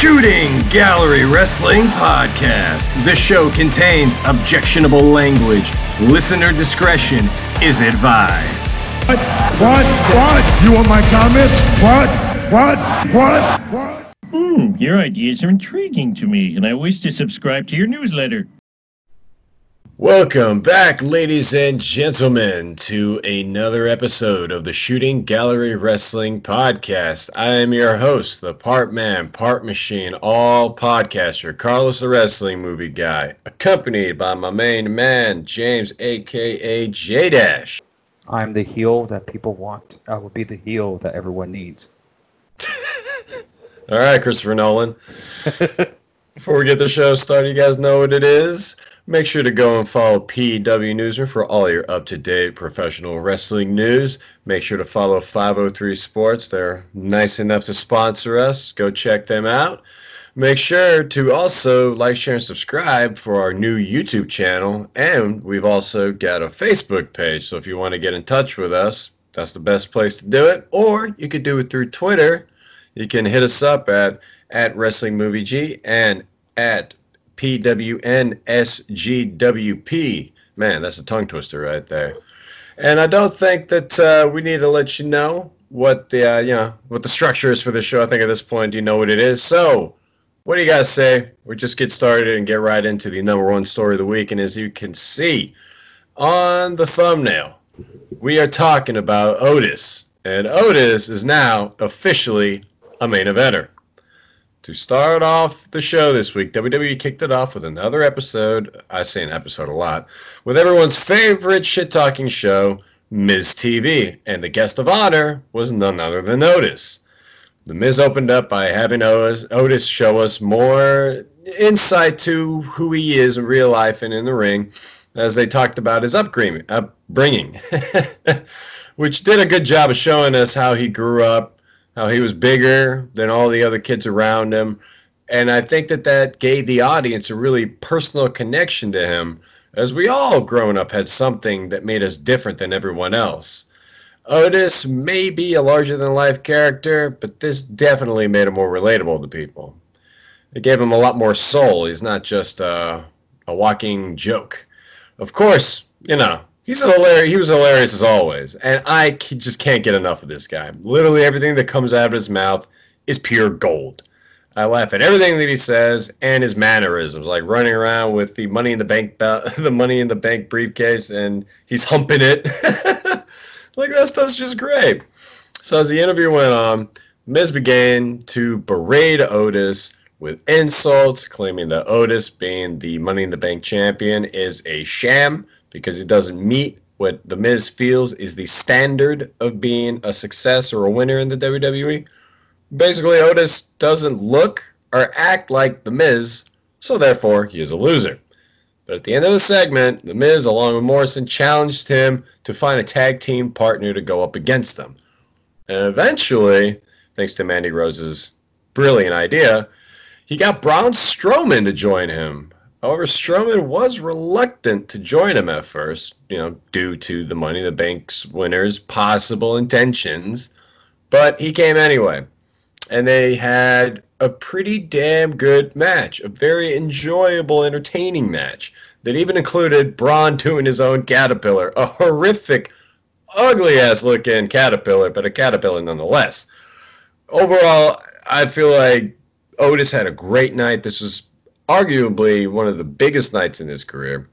Shooting Gallery Wrestling Podcast. This show contains objectionable language. Listener discretion is advised. What? What? What? You want my comments? What? What? What? What? Hmm, your ideas are intriguing to me, and I wish to subscribe to your newsletter. Welcome back, ladies and gentlemen, to another episode of the Shooting Gallery Wrestling Podcast. I am your host, the part man, part machine, all podcaster, Carlos the Wrestling Movie Guy, accompanied by my main man, James, aka J Dash. I'm the heel that people want. I will be the heel that everyone needs. All right, Christopher Nolan. Before we get the show started, you guys know what it is. Make sure to go and follow PW Newsroom for all your up to date professional wrestling news. Make sure to follow 503 Sports. They're nice enough to sponsor us. Go check them out. Make sure to also like, share, and subscribe for our new YouTube channel. And we've also got a Facebook page. So if you want to get in touch with us, that's the best place to do it. Or you could do it through Twitter. You can hit us up at, at Wrestling Movie G and at PWNSGWP. Man, that's a tongue twister right there. And I don't think that uh, we need to let you know what the uh, you know what the structure is for the show. I think at this point you know what it is. So, what do you guys say? We just get started and get right into the number one story of the week. And as you can see on the thumbnail, we are talking about Otis, and Otis is now officially a main eventer. To start off the show this week, WWE kicked it off with another episode. I say an episode a lot, with everyone's favorite shit talking show, Miz TV. And the guest of honor was none other than Otis. The Miz opened up by having Otis, show us more insight to who he is in real life and in the ring as they talked about his upbringing which did a good job of showing us how he grew up how he was bigger than all the other kids around him. And I think that that gave the audience a really personal connection to him, as we all growing up had something that made us different than everyone else. Otis may be a larger than life character, but this definitely made him more relatable to people. It gave him a lot more soul. He's not just a, a walking joke. Of course, you know, He's hilarious. He was hilarious as always, and I just can't get enough of this guy. Literally everything that comes out of his mouth is pure gold. I laugh at everything that he says and his mannerisms, like running around with the money in the bank, the money in the bank briefcase, and he's humping it. like that stuff's just great. So as the interview went on, Miz began to berate Otis with insults, claiming that Otis, being the Money in the Bank champion, is a sham because he doesn't meet what The Miz feels is the standard of being a success or a winner in the WWE. Basically, Otis doesn't look or act like The Miz, so therefore he is a loser. But at the end of the segment, The Miz, along with Morrison, challenged him to find a tag team partner to go up against them. And eventually, thanks to Mandy Rose's brilliant idea, he got Braun Strowman to join him. However, Strowman was reluctant to join him at first, you know, due to the Money the Bank's winners' possible intentions, but he came anyway. And they had a pretty damn good match, a very enjoyable, entertaining match that even included Braun doing his own caterpillar, a horrific, ugly ass looking caterpillar, but a caterpillar nonetheless. Overall, I feel like Otis had a great night. This was arguably one of the biggest nights in his career.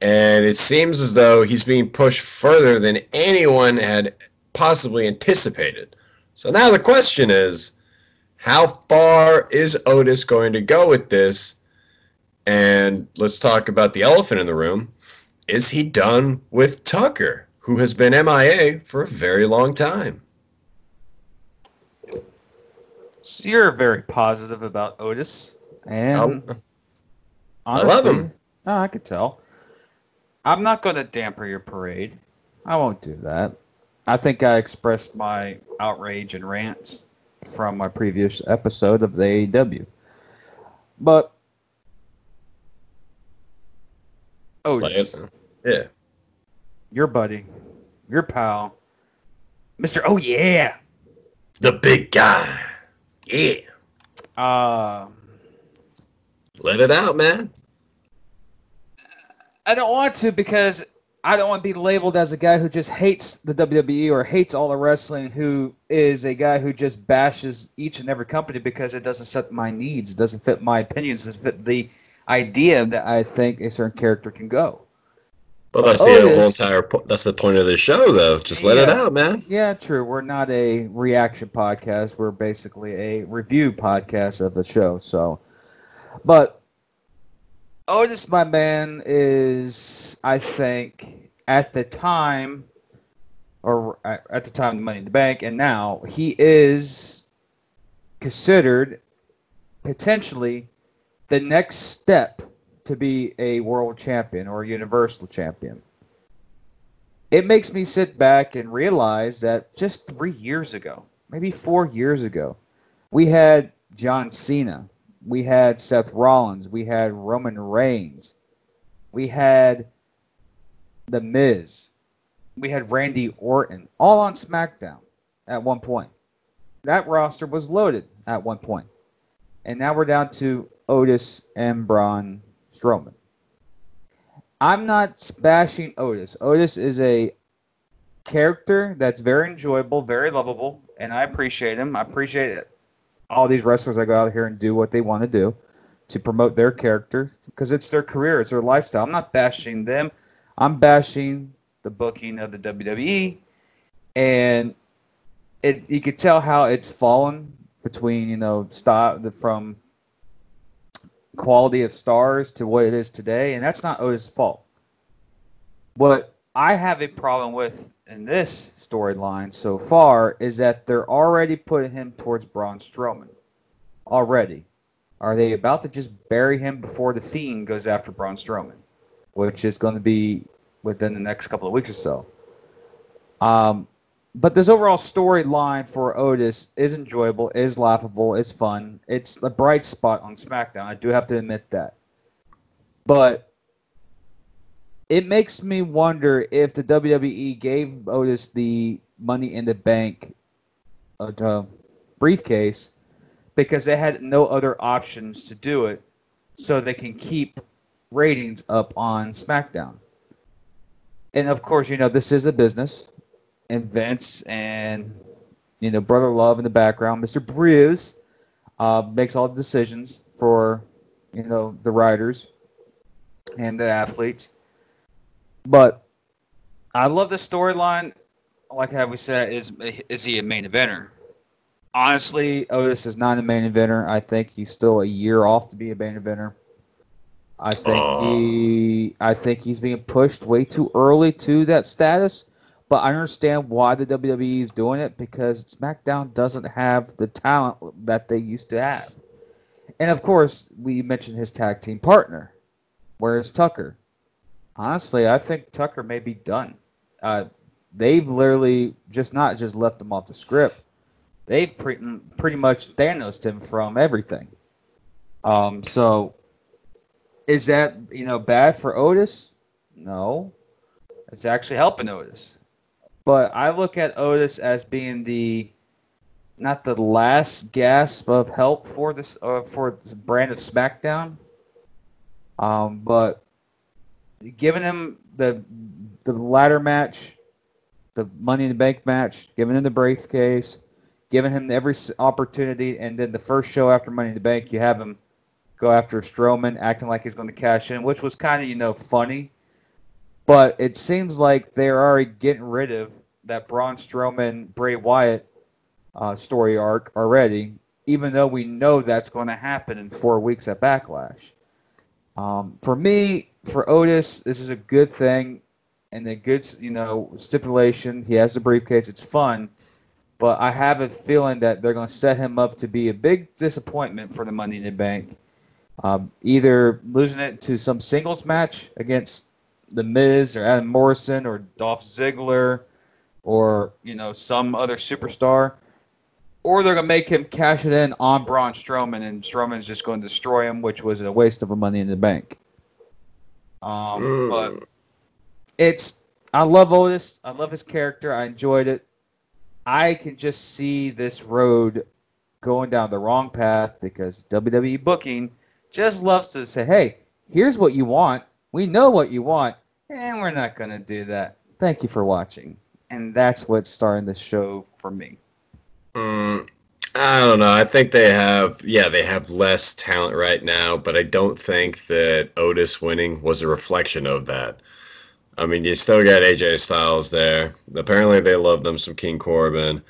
And it seems as though he's being pushed further than anyone had possibly anticipated. So now the question is how far is Otis going to go with this? And let's talk about the elephant in the room. Is he done with Tucker, who has been MIA for a very long time? So you're very positive about Otis. And Oh, honestly, I love him. No, I could tell. I'm not going to damper your parade. I won't do that. I think I expressed my outrage and rants from my previous episode of the AEW. But Otis, Yeah. your buddy, your pal, Mr. Oh yeah, The big guy. Yeah. Uh, Let it out, man. I don't want to because I don't want to be labeled as a guy who just hates the WWE or hates all the wrestling, who is a guy who just bashes each and every company because it doesn't set my needs, doesn't fit my opinions, doesn't fit the idea that I think a certain character can go. Well, that's Oh, the it whole entire. Po- that's the point of the show, though. Just let it out, man. Yeah, true. We're not a reaction podcast. We're basically a review podcast of the show. So, but Otis, my man, is I think at the time, or at the time the Money in the Bank, and now he is considered potentially the next step to be a world champion or a universal champion. It makes me sit back and realize that just three years ago, maybe four years ago, we had John Cena, we had Seth Rollins, we had Roman Reigns, we had The Miz, we had Randy Orton, all on SmackDown at one point. That roster was loaded at one point. And now we're down to Otis and Braun Strowman. I'm not bashing Otis. Otis is a character that's very enjoyable, very lovable, and I appreciate him. I appreciate it. All these wrestlers that go out here and do what they want to do to promote their character because it's their career, it's their lifestyle. I'm not bashing them. I'm bashing the booking of the WWE, and it you could tell how it's fallen between you know stop the from quality of stars to what it is today, and that's not Otis' fault. What I have a problem with in this storyline so far is that they're already putting him towards Braun Strowman. Already. Are they about to just bury him before the Fiend goes after Braun Strowman? Which is going to be within the next couple of weeks or so. Um, but this overall storyline for Otis is enjoyable, is laughable, is fun. It's a bright spot on SmackDown. I do have to admit that. But it makes me wonder if the WWE gave Otis the Money in the Bank uh, briefcase because they had no other options to do it, so they can keep ratings up on SmackDown. And of course, you know this is a business, and Vince and you know Brother Love in the background, Mr. Bruce, uh, makes all the decisions for you know the riders and the athletes. But I love the storyline. Like how we said, is is he a main eventer? Honestly, Otis is not a main eventer. I think he's still a year off to be a main eventer. I think Aw. he, I think he's being pushed way too early to that status. But I understand why the WWE is doing it because SmackDown doesn't have the talent that they used to have. And of course, we mentioned his tag team partner. Where's Tucker? Honestly, I think Tucker may be done. Uh, they've literally just not just left him off the script. They've pretty, pretty much Thanos him from everything. Um, so is that you know bad for Otis? No, it's actually helping Otis. But I look at Otis as being the not the last gasp of help for this uh, for this brand of SmackDown. Um, but giving him the the ladder match, the Money in the Bank match, giving him the briefcase, giving him every opportunity, and then the first show after Money in the Bank, you have him go after Strowman, acting like he's going to cash in, which was kind of you know funny. But it seems like they're already getting rid of that Braun Strowman Bray Wyatt uh, story arc already, even though we know that's going to happen in four weeks at Backlash. Um, for me, for Otis, this is a good thing and a good, you know, stipulation. He has the briefcase. It's fun, but I have a feeling that they're going to set him up to be a big disappointment for the Money in the Bank. Um, either losing it to some singles match against The Miz or Adam Morrison or Dolph Ziggler or you know some other superstar, or they're gonna make him cash it in on Braun Strowman, and Strowman's just going to destroy him, which was a waste of a Money in the Bank. Um, Mm. but it's I love Otis. I love his character. I enjoyed it. I can just see this road going down the wrong path because WWE booking just loves to say, "Hey, here's what you want. We know what you want, and we're not going to do that. Thank you for watching." And that's what's starting the show for me. Mm, I don't know. I think they have, yeah, they have less talent right now, but I don't think that Otis winning was a reflection of that. I mean, you still got AJ Styles there. Apparently, they love them some King Corbin.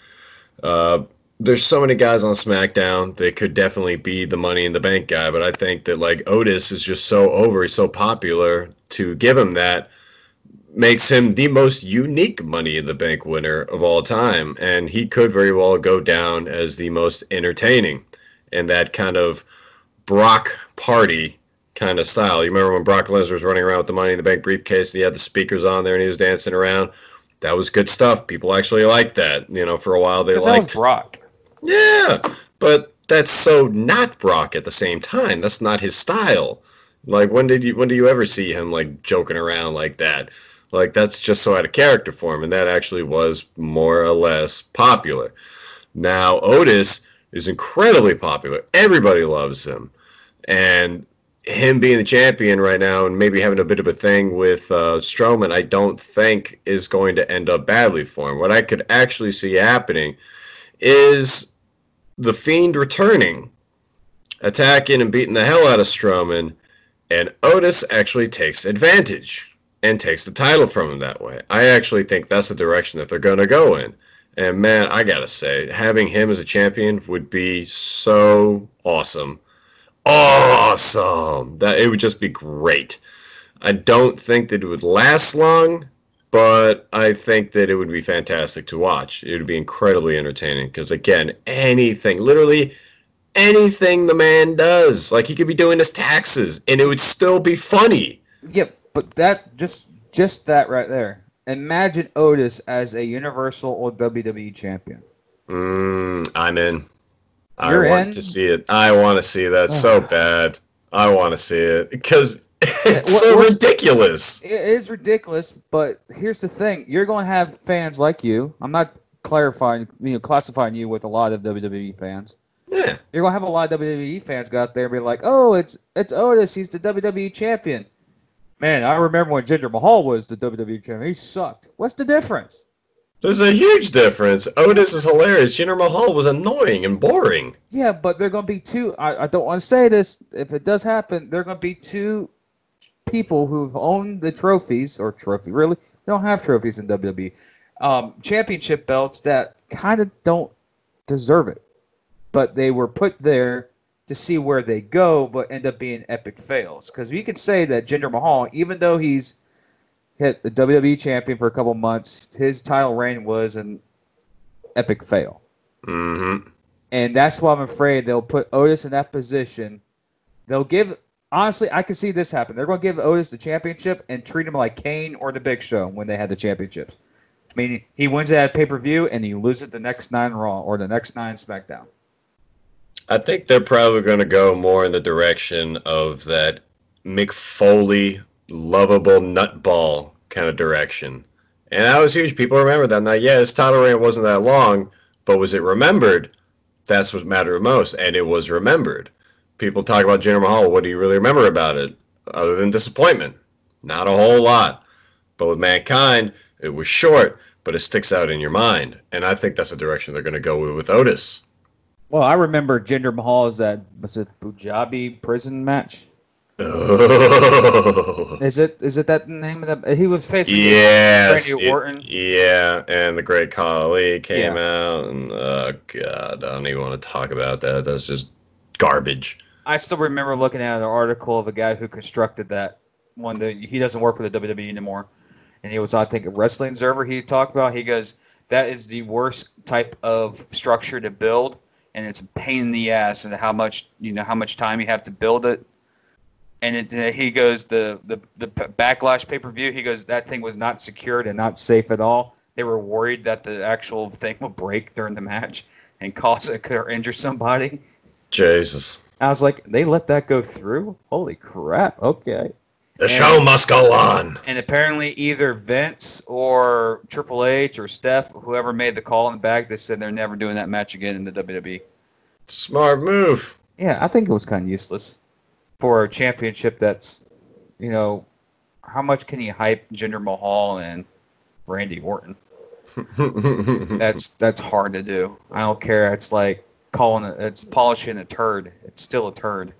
Uh, there's so many guys on SmackDown that could definitely be the Money in the Bank guy, but I think that like Otis is just so over, he's so popular to give him that makes him the most unique Money in the Bank winner of all time, and he could very well go down as the most entertaining in that kind of Brock party kind of style. You remember when Brock Lesnar was running around with the Money in the Bank briefcase and he had the speakers on there and he was dancing around? That was good stuff. People actually liked that. You know, for a while they Because that liked. Brock. Yeah, but that's so not Brock at the same time. That's not his style. Like when did you when do you ever see him like joking around like that? Like that's just so out of character for him, and that actually was more or less popular. Now Otis is incredibly popular. Everybody loves him, and him being the champion right now and maybe having a bit of a thing with uh, Strowman, I don't think is going to end up badly for him. What I could actually see happening is the Fiend returning, attacking and beating the hell out of Strowman, and Otis actually takes advantage and takes the title from him that way. I actually think that's the direction that they're going to go in. And man, I gotta say, having him as a champion would be so awesome. Awesome! That it would just be great. I don't think that it would last long, but I think that it would be fantastic to watch. It would be incredibly entertaining because, again, anything, literally anything the man does, like he could be doing his taxes and it would still be funny. Yep, but that just just that right there. Imagine Otis as a Universal or WWE champion. Mm, I'm in. I You're want in? to see it. I want to see that so bad. I want to see it because it's what- so ridiculous. It is ridiculous, but here's the thing: you're going to have fans like you. I'm not clarifying, you know, classifying you with a lot of WWE fans. Yeah. You're going to have a lot of WWE fans go out there and be like, "Oh, it's it's Otis. He's the WWE champion." Man, I remember when Jinder Mahal was the WWE champion. He sucked. What's the difference? There's a huge difference. Otis is hilarious. Jinder Mahal was annoying and boring. Yeah, but they're going to be two. I, I don't want to say this. If it does happen, they're going to be two people who've owned the trophies or trophy. Really, they don't have trophies in WWE. Um, championship belts that kind of don't deserve it, but they were put there to see where they go, but end up being epic fails. Because we could say that Jinder Mahal, even though he's hit the WWE champion for a couple months, his title reign was an epic fail. Mm-hmm. And that's why I'm afraid they'll put Otis in that position. They'll give honestly, I can see this happen. They're going to give Otis the championship and treat him like Kane or the Big Show when they had the championships. Meaning he wins it at pay per view and you lose it the next nine Raw or the next nine SmackDown. I think they're probably going to go more in the direction of that Mick Foley lovable nutball kind of direction. And that was huge. People remember that. Now, yeah, his title reign wasn't that long, but was it remembered? That's what mattered most, and it was remembered. People talk about Jinder Mahal. What do you really remember about it, other than disappointment? Not a whole lot. But with Mankind, it was short, but it sticks out in your mind. And I think that's the direction they're going to go with, with Otis. Well, I remember Jinder Mahal as that was it Punjabi prison match. Oh. Is it is it that name of the? He was facing yes. Randy it- Orton. yeah, and the Great Khali came out, and oh god, I don't even want to talk about that. That's just garbage. I still remember looking at an article of a guy who constructed that one that he doesn't work with the WWE anymore. And he was, I think, a Wrestling Observer he talked about. He goes, that is the worst type of structure to build, and it's a pain in the ass, and how much you know how much time you have to build it. And it, uh, he goes, the the the backlash pay per view. He goes, that thing was not secured and not safe at all. They were worried that the actual thing would break during the match and cause it or injure somebody. Jesus. I was like, they let that go through? Holy crap. Okay. The And- show must go on. And apparently, either Vince or Triple H or Steph, whoever made the call in the back, they said they're never doing that match again in the WWE. Smart move. Yeah, I think it was kind of useless for a championship that's, you know, how much can you hype Jinder Mahal and Randy Orton? That's that's hard to do. I don't care. It's like calling it. It's polishing a turd. It's still a turd.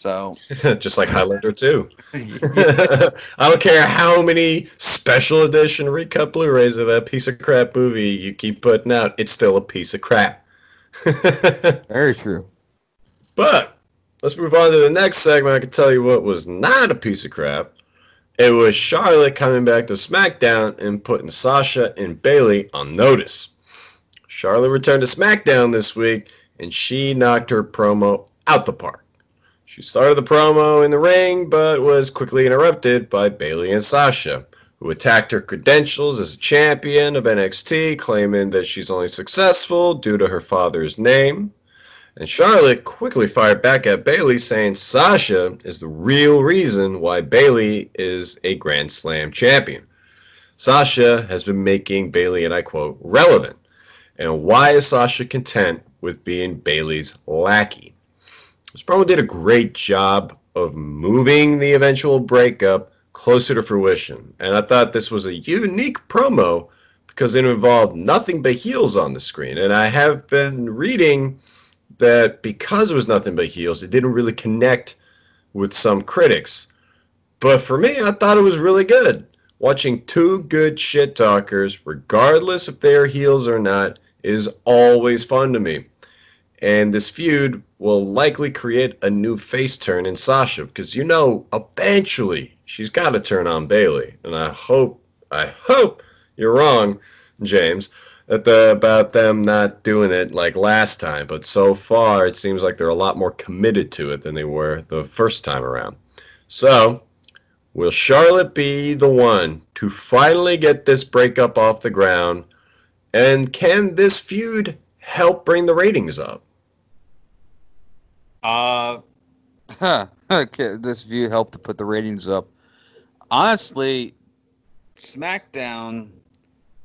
So Just like Highlander 2. I don't care how many special edition recut Blu-rays of that piece of crap movie you keep putting out, it's still a piece of crap. very true. but let's move on to the next segment. I can tell you what was not a piece of crap. It was Charlotte coming back to SmackDown and putting Sasha and Bayley on notice. Charlotte returned to SmackDown this week and she knocked her promo out the park. She started the promo in the ring, but was quickly interrupted by Bayley and Sasha, who attacked her credentials as a champion of NXT, claiming that she's only successful due to her father's name. And Charlotte quickly fired back at Bayley, saying Sasha is the real reason why Bayley is a Grand Slam champion. Sasha has been making Bayley, and I quote, relevant. And why is Sasha content with being Bayley's lackey? Promo did a great job of moving the eventual breakup closer to fruition. And I thought this was a unique promo because it involved nothing but heels on the screen. And I have been reading that because it was nothing but heels, it didn't really connect with some critics. But for me, I thought it was really good. Watching two good shit talkers, regardless if they are heels or not, is always fun to me. And this feud will likely create a new face turn in Sasha because you know eventually she's got to turn on Bayley. And I hope, I hope you're wrong, James, at the, about them not doing it like last time. But so far, it seems like they're a lot more committed to it than they were the first time around. So, will Charlotte be the one to finally get this breakup off the ground? And can this feud help bring the ratings up? Uh, okay, this view helped to put the ratings up. Honestly, SmackDown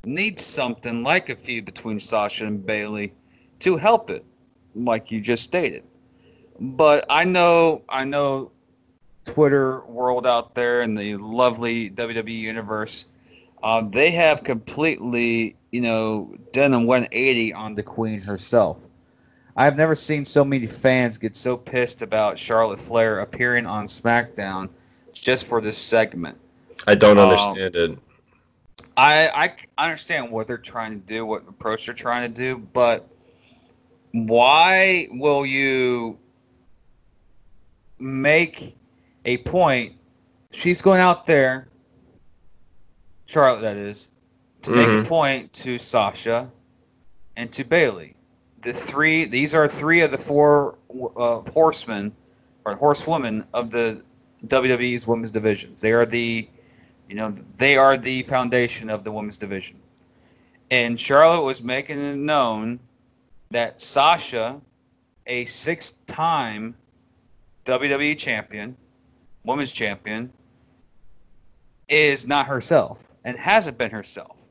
needs something like a feud between Sasha and Bayley to help it, like you just stated. But I know, I know, Twitter world out there and the lovely WWE universe, uh, they have completely, you know, done a 180 on the Queen herself. I've never seen so many fans get so pissed about Charlotte Flair appearing on SmackDown just for this segment. I don't Um, understand it. I, I understand what they're trying to do, what approach they're trying to do, but why will you make a point? She's going out there, Charlotte, that is, to make Mhm. a point to Sasha and to Bayley. The three, these are three of the four uh, horsemen or horsewomen of the WWE's women's divisions. They are the you know, they are the foundation of the women's division. And Charlotte was making it known that Sasha, a six time WWE champion, women's champion, is not herself and hasn't been herself.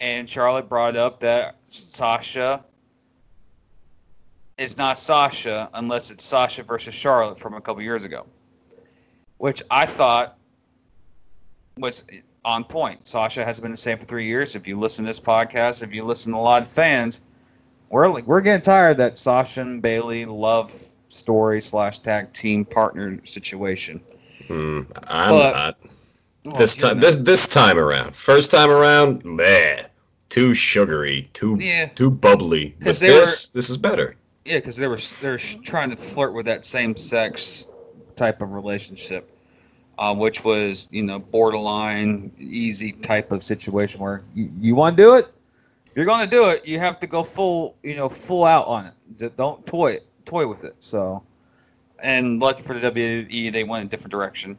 And Charlotte brought up that Sasha is not Sasha unless it's Sasha versus Charlotte from a couple years ago, which I thought was on point. Sasha has been the same for three years. If you listen to this podcast, if you listen to a lot of fans, we're like, we're getting tired that Sasha and Bayley love story slash tag team partner situation. Hmm, I'm But- not. Well, This time, this this time around. First time around, meh, too sugary, too Yeah. too bubbly. But this this is better. Yeah, because they were they're trying to flirt with that same sex type of relationship, uh, which was you know borderline easy type of situation where you, you want to do it, you're going to do it, you have to go full you know full out on it. Don't toy it, toy with it. So, and lucky for the WWE, they went a different direction.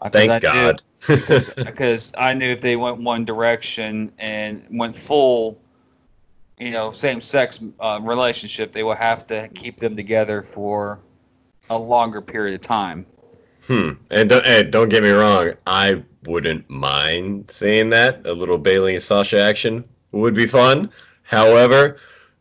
Uh, Thank I God. because because I knew if they went one direction and went full, you know, same sex uh, relationship, they will have to keep them together for a longer period of time. Hmm. And don't, and don't get me wrong, I wouldn't mind seeing that. A little Bayley and Sasha action would be fun. However,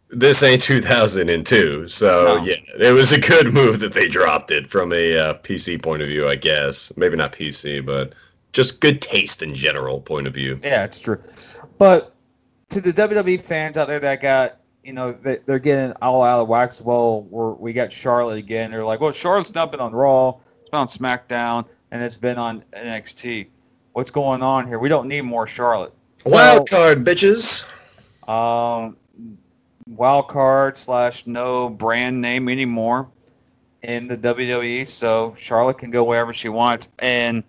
this ain't 2002, so No. yeah, it was a good move that they dropped it from a uh, PC point of view, I guess. Maybe not PC, but just good taste in general point of view. Yeah, it's true. But to the WWE fans out there that got, you know, they, they're getting all out of wax. Well, we're, we got Charlotte again. They're like, well, Charlotte's not been on Raw, it's been on SmackDown, and it's been on NXT. What's going on here? We don't need more Charlotte. Wild card, bitches. Um, wild card slash no brand name anymore in the WWE, so Charlotte can go wherever she wants. And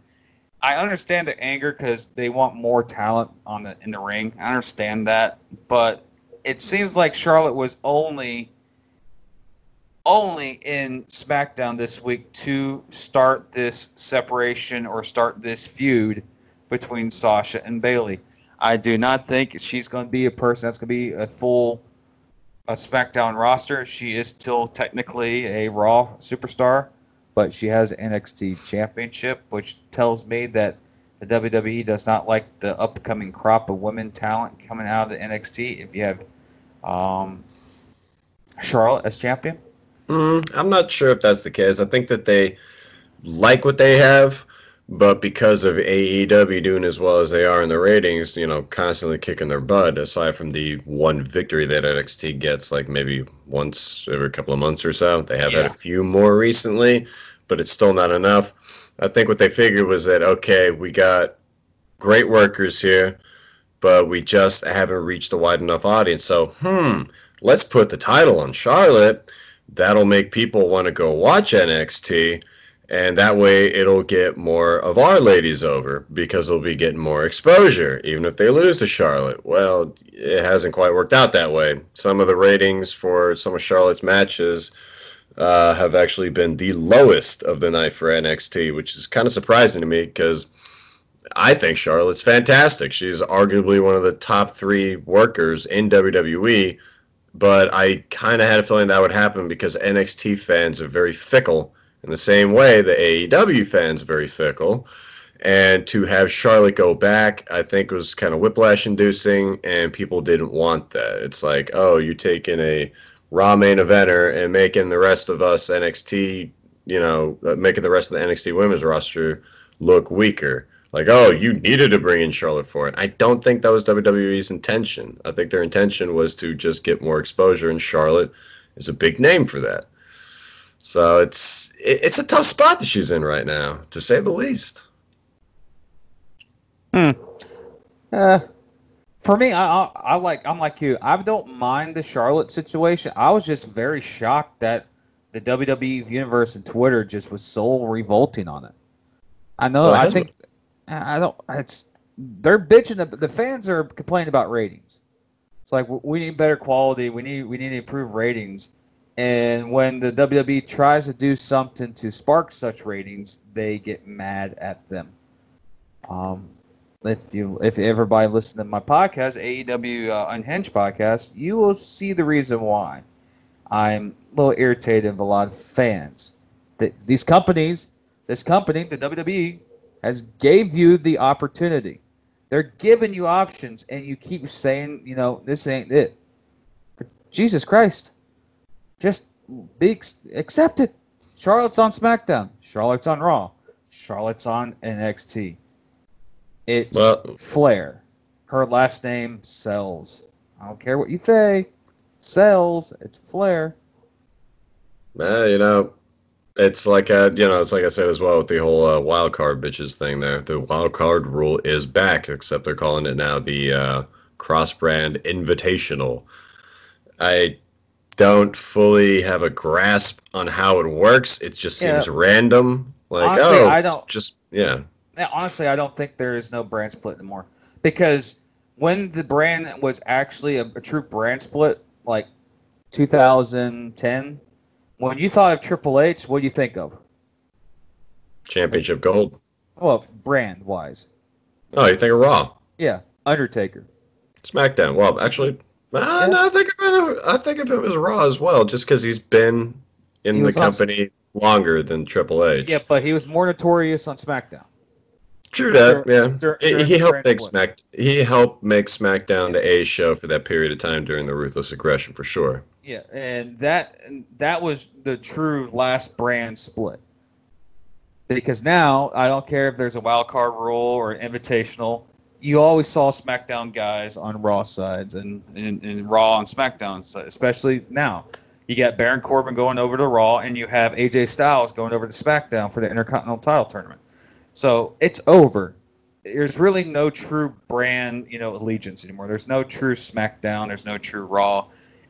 I understand the anger because they want more talent on the in the ring. I understand that, but it seems like Charlotte was only only in SmackDown this week to start this separation or start this feud between Sasha and Bayley. I do not think she's going to be a person that's going to be a full a SmackDown roster. She is still technically a Raw superstar, but she has an NXT championship, which tells me that the WWE does not like the upcoming crop of women talent coming out of the NXT. If you have um, Charlotte as champion, Mm, I'm not sure if that's the case. I think that they like what they have, but because of AEW doing as well as they are in the ratings, you know, constantly kicking their butt, aside from the one victory that NXT gets, like maybe once every couple of months or so. They have had a few more recently, but it's still not enough. I think what they figured was that, okay, we got great workers here, but we just haven't reached a wide enough audience. So, hmm, let's put the title on Charlotte that'll make people want to go watch NXT, and that way it'll get more of our ladies over because they'll be getting more exposure, even if they lose to Charlotte. Well, it hasn't quite worked out that way. Some of the ratings for some of Charlotte's matches uh, have actually been the lowest of the night for NXT, which is kind of surprising to me because. I think Charlotte's fantastic. She's arguably one of the top three workers in WWE, but I kind of had a feeling that would happen because NXT fans are very fickle in the same way the AEW fans are very fickle. And to have Charlotte go back, I think was kind of whiplash inducing, and people didn't want that. It's like, oh, you're taking a Raw main eventer and making the rest of us NXT, you know, uh, making the rest of the NXT women's roster look weaker. Like, oh, you needed to bring in Charlotte for it. I don't think that was WWE's intention. I think their intention was to just get more exposure, and Charlotte is a big name for that. So it's it, it's a tough spot that she's in right now, to say the least. Hmm. Uh, for me, I, I I like I'm like you. I don't mind the Charlotte situation. I was just very shocked that the WWE universe and Twitter just was so revolting on it. I know. Well, I think I I don't. It's they're bitching. The, the fans are complaining about ratings. It's like we need better quality. We need we need to improve ratings. And when the WWE tries to do something to spark such ratings, they get mad at them. Um, if you if everybody listen to my podcast, AEW uh, Unhinged podcast, you will see the reason why I'm a little irritated of a lot of fans. That these companies, this company, the WWE, has gave you the opportunity. They're giving you options, and you keep saying, you know, this ain't it. For Jesus Christ, just be ex- accept it. Charlotte's on SmackDown. Charlotte's on Raw. Charlotte's on NXT. It's Well, Flair. Her last name sells. I don't care what you say. Sells. It's Flair. eh, you know, it's like uh, you know, it's like I said as well with the whole uh, wild card bitches thing. There, the wild card rule is back, except they're calling it now the uh, cross brand invitational. I don't fully have a grasp on how it works. It just seems Yeah. random. Like, Honestly, oh, I don't- just yeah. Honestly, I don't think there is no brand split anymore because when the brand was actually a, a true brand split, like 2010, when you thought of Triple H, what do you think of? Championship gold. Oh, well, brand wise, Oh, you think of Raw, yeah, Undertaker. SmackDown? Well, actually, Yeah. no, I think of it. I think of him as Raw as well, just because he's been in He the was on- company longer than Triple H. Yeah, but he was more notorious on SmackDown. True that. Yeah. dur- He- during he the helped make split. Smack. He helped make SmackDown the A show for that period of time during the Ruthless Aggression for sure. Yeah, and that that was the true last brand split. Because now I don't care if there's a wild card rule or an invitational. You always saw SmackDown guys on Raw sides and, and, and Raw and SmackDown, side, especially now. You got Baron Corbin going over to Raw, and you have AJ Styles going over to SmackDown for the Intercontinental Title tournament. So it's over. There's really no true brand, you know, allegiance anymore. There's no true SmackDown. There's no true Raw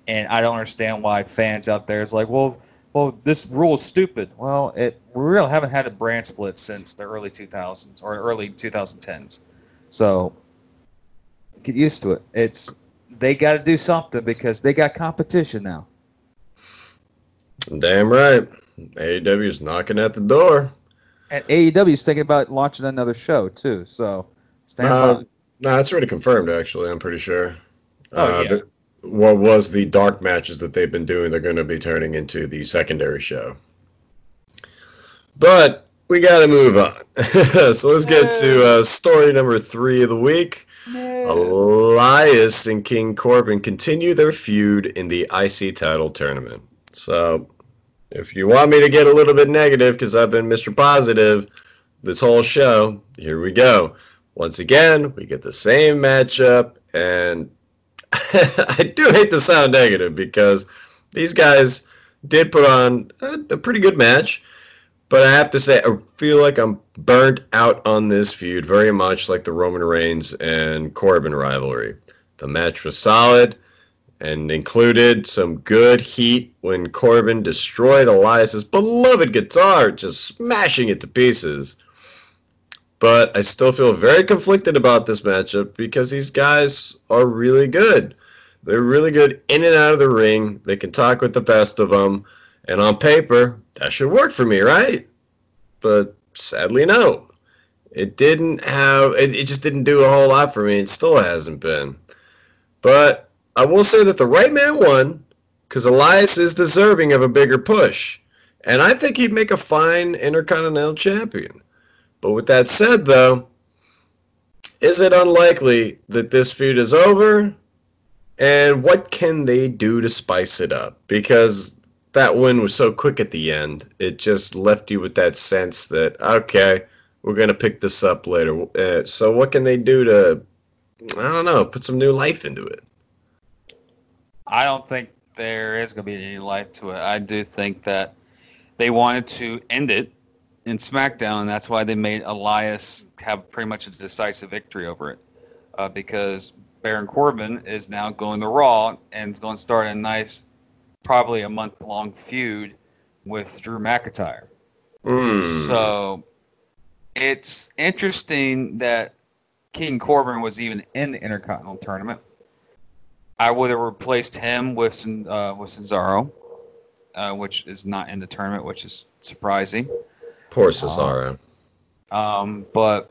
and I don't understand why fans out there is like, well, well, this rule is stupid. Well, it we really haven't had a brand split since the early 2000s or early 2010s, so get used to it. It's they got to do something because they got competition now. Damn right. AEW is knocking at the door. And AEW is thinking about launching another show too. So stand Uh, by. No, it's already confirmed. Actually, I'm pretty sure. Oh, Uh, yeah. the- what was the dark matches that they've been doing? They're going to be turning into the secondary show. But we got to move on. so let's get to uh, story number three of the week. Elias and King Corbin continue their feud in the IC title tournament. So, if you want me to get a little bit negative, because I've been Mr. Positive this whole show, here we go. Once again, we get the same matchup, and I do hate to sound negative because these guys did put on a, a pretty good match. But I have to say, I feel like I'm burnt out on this feud, very much like the Roman Reigns and Corbin rivalry. The match was solid and included some good heat when Corbin destroyed Elias's beloved guitar, just smashing it to pieces. But I still feel very conflicted about this matchup because these guys are really good. They're really good in and out of the ring. They can talk with the best of them. And on paper, that should work for me, right? But sadly, no. It didn't have, it, it just didn't do a whole lot for me. It still hasn't been. But I will say that the right man won because Elias is deserving of a bigger push. And I think he'd make a fine Intercontinental Champion. But with that said, though, is it unlikely that this feud is over? And what can they do to spice it up? Because that win was so quick at the end, it just left you with that sense that, okay, we're going to pick this up later. Uh, so, what can they do to, I don't know, put some new life into it? I don't think there is going to be any life to it. I do think that they wanted to end it in SmackDown, and that's why they made Elias have pretty much a decisive victory over it. Uh, because Baron Corbin is now going to Raw and is going to start a nice, probably a month long feud with Drew McIntyre. Hmm. So it's interesting that King Corbin was even in the Intercontinental Tournament. I would have replaced him with uh, with Cesaro, uh, which is not in the tournament, which is surprising. Poor Cesaro. Um, but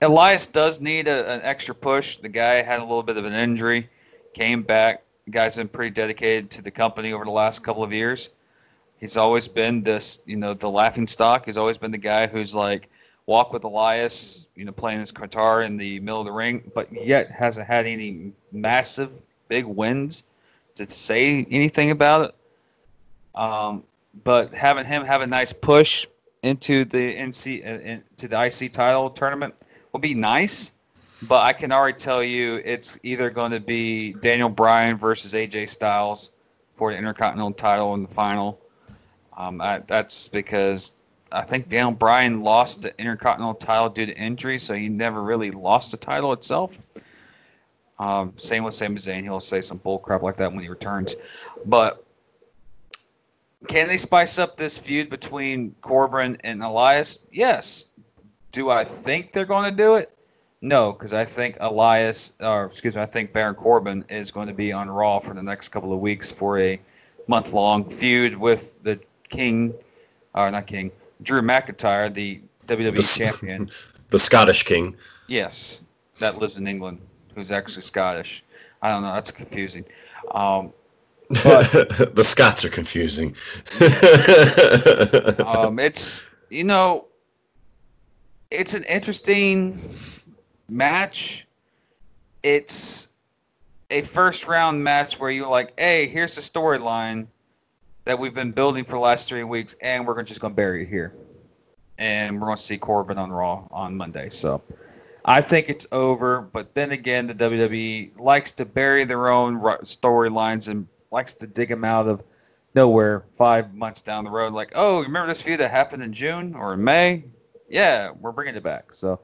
Elias does need a, an extra push. The guy had a little bit of an injury, came back. The guy's been pretty dedicated to the company over the last couple of years. He's always been this, you know, the laughing stock. He's always been the guy who's like walk with Elias, you know, playing his guitar in the middle of the ring, but yet hasn't had any massive big wins to say anything about it. Um, but having him have a nice push into the NC uh, into the IC title tournament will be nice. But I can already tell you it's either going to be Daniel Bryan versus AJ Styles for the Intercontinental title in the final. Um, I, that's because I think Daniel Bryan lost the Intercontinental title due to injury, so he never really lost the title itself. Um, same with Sami Zayn. He'll say some bull crap like that when he returns. But can they spice up this feud between Corbin and Elias? Yes. Do I think they're going to do it? No, because I think Elias, or excuse me, I think Baron Corbin is going to be on Raw for the next couple of weeks for a month-long feud with the King, or not King, Drew McIntyre, the WWE The champion. The Scottish King. Yes, that lives in England, who's actually Scottish. I don't know. That's confusing. Um, But- the Scots are confusing. um, it's you know, it's an interesting match. It's a first round match where you're like, hey, here's the storyline that we've been building for the last three weeks, and we're just going to bury it here. And we're going to see Corbin on Raw on Monday. So I think it's over. But then again, the WWE likes to bury their own storylines and likes to dig them out of nowhere five months down the road. Like, oh, remember this feud that happened in June or in May? Yeah, we're bringing it back. So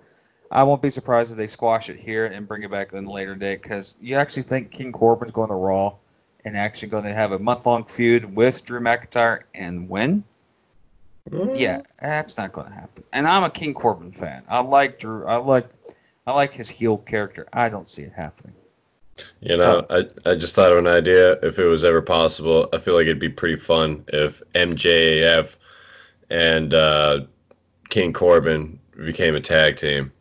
I won't be surprised if they squash it here and bring it back in a later date because you actually think King Corbin's going to Raw and actually going to have a month long feud with Drew McIntyre and win? Yeah, that's not going to happen. And I'm a King Corbin fan. I like Drew. I like, I like his heel character. I don't see it happening. You know, I, I just thought of an idea. If it was ever possible, I feel like it'd be pretty fun if MJF and uh, King Corbin became a tag team.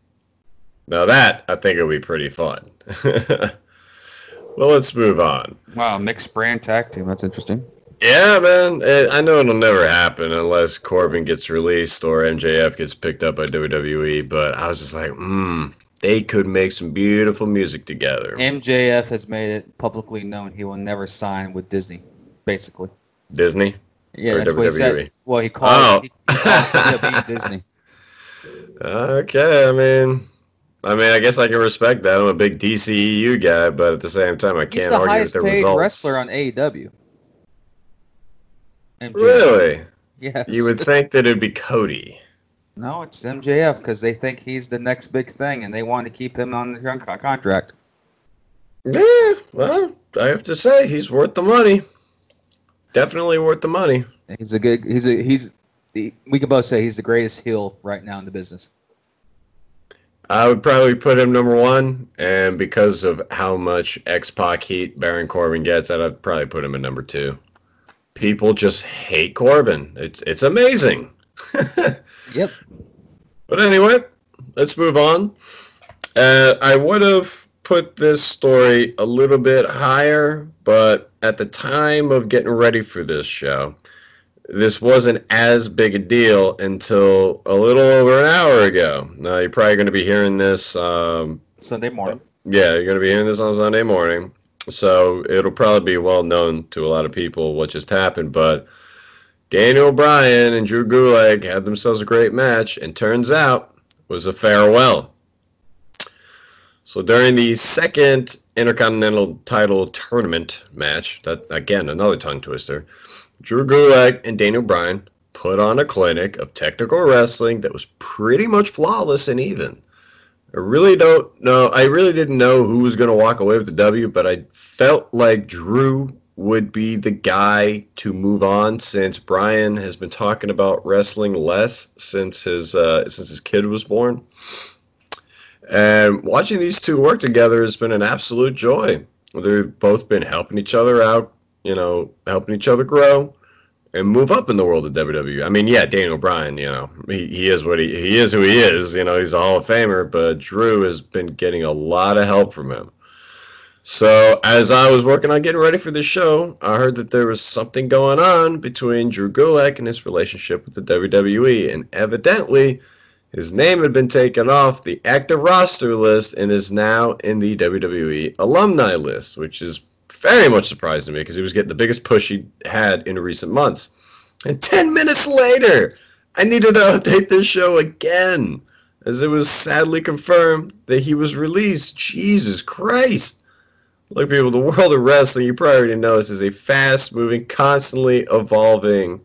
Now that I think it would be pretty fun. well, let's move on. Wow, mixed brand tag team. That's interesting. Yeah, man. I know it'll never happen unless Corbin gets released or MJF gets picked up by WWE. But I was just like, hmm, they could make some beautiful music together. MJF has made it publicly known he will never sign with Disney. Basically. Disney. Yeah, Or that's what he said. Well, he called, Oh. he, he called WWE Disney. Okay, I mean, I mean, I guess I can respect that. I'm a big DCEU guy, but at the same time, I He's can't the argue with highest the paid results. wrestler on AEW. MJF. Really? Yes. You would think that it'd be Cody. No, it's MJF because they think he's the next big thing, and they want to keep him on the con- con- contract. Yeah, well, I have to say he's worth the money. Definitely worth the money. He's a good. He's a. He's. The, we can both say he's the greatest heel right now in the business. I would probably put him number one, and because of how much X Pac heat Baron Corbin gets, I'd probably put him at number two. People just hate Corbin. It's it's amazing. Yep. But anyway, let's move on. Uh, I would have put this story a little bit higher, but at the time of getting ready for this show, this wasn't as big a deal until a little over an hour ago. Now, you're probably going to be hearing this. Um, Sunday morning. yeah, you're going to be hearing this on Sunday morning. So it'll probably be well known to a lot of people what just happened. But Daniel Bryan and Drew Gulak had themselves a great match, and turns out it was a farewell. So during the second Intercontinental title tournament match, that again another tongue twister, Drew Gulak and Daniel Bryan put on a clinic of technical wrestling that was pretty much flawless and even. I really don't know. I really didn't know who was going to walk away with the W, but I felt like Drew would be the guy to move on since Bryan has been talking about wrestling less since his uh, since his kid was born. And watching these two work together has been an absolute joy. They've both been helping each other out, you know, helping each other grow and move up in the world of WWE. I mean, yeah, Daniel Bryan, you know, he, he is what he he is who he is. You know, he's a Hall of Famer, but Drew has been getting a lot of help from him. So as I was working on getting ready for the show, I heard that there was something going on between Drew Gulak and his relationship with the WWE, and evidently his name had been taken off the active roster list and is now in the WWE alumni list, which is very much surprising me because he was getting the biggest push he had in recent months. And 10 minutes later, I needed to update this show again as it was sadly confirmed that he was released. Jesus Christ. Look, people, the world of wrestling, you probably already know this is a fast moving, constantly evolving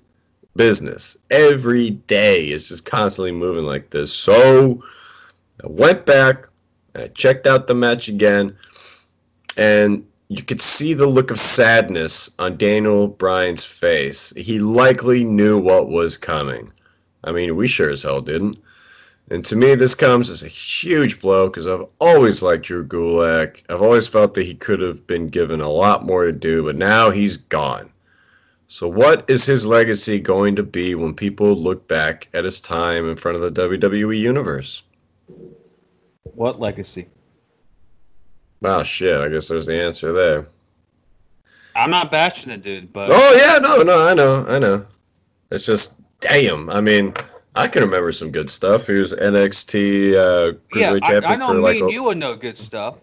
business. Every day is just constantly moving like this. So I went back, and I checked out the match again, and you could see the look of sadness on Daniel Bryan's face. He likely knew what was coming. I mean, we sure as hell didn't. And to me, this comes as a huge blow because I've always liked Drew Gulak. I've always felt that he could have been given a lot more to do, but now he's gone. So, what is his legacy going to be when people look back at his time in front of the WWE Universe? What legacy? Wow, shit, I guess there's the answer there. I'm not bashing it, dude, but Oh yeah, no, no, I know, I know. It's just damn. I mean, I can remember some good stuff. He was NXT uh, Yeah, I, I know me like and a- you would know good stuff,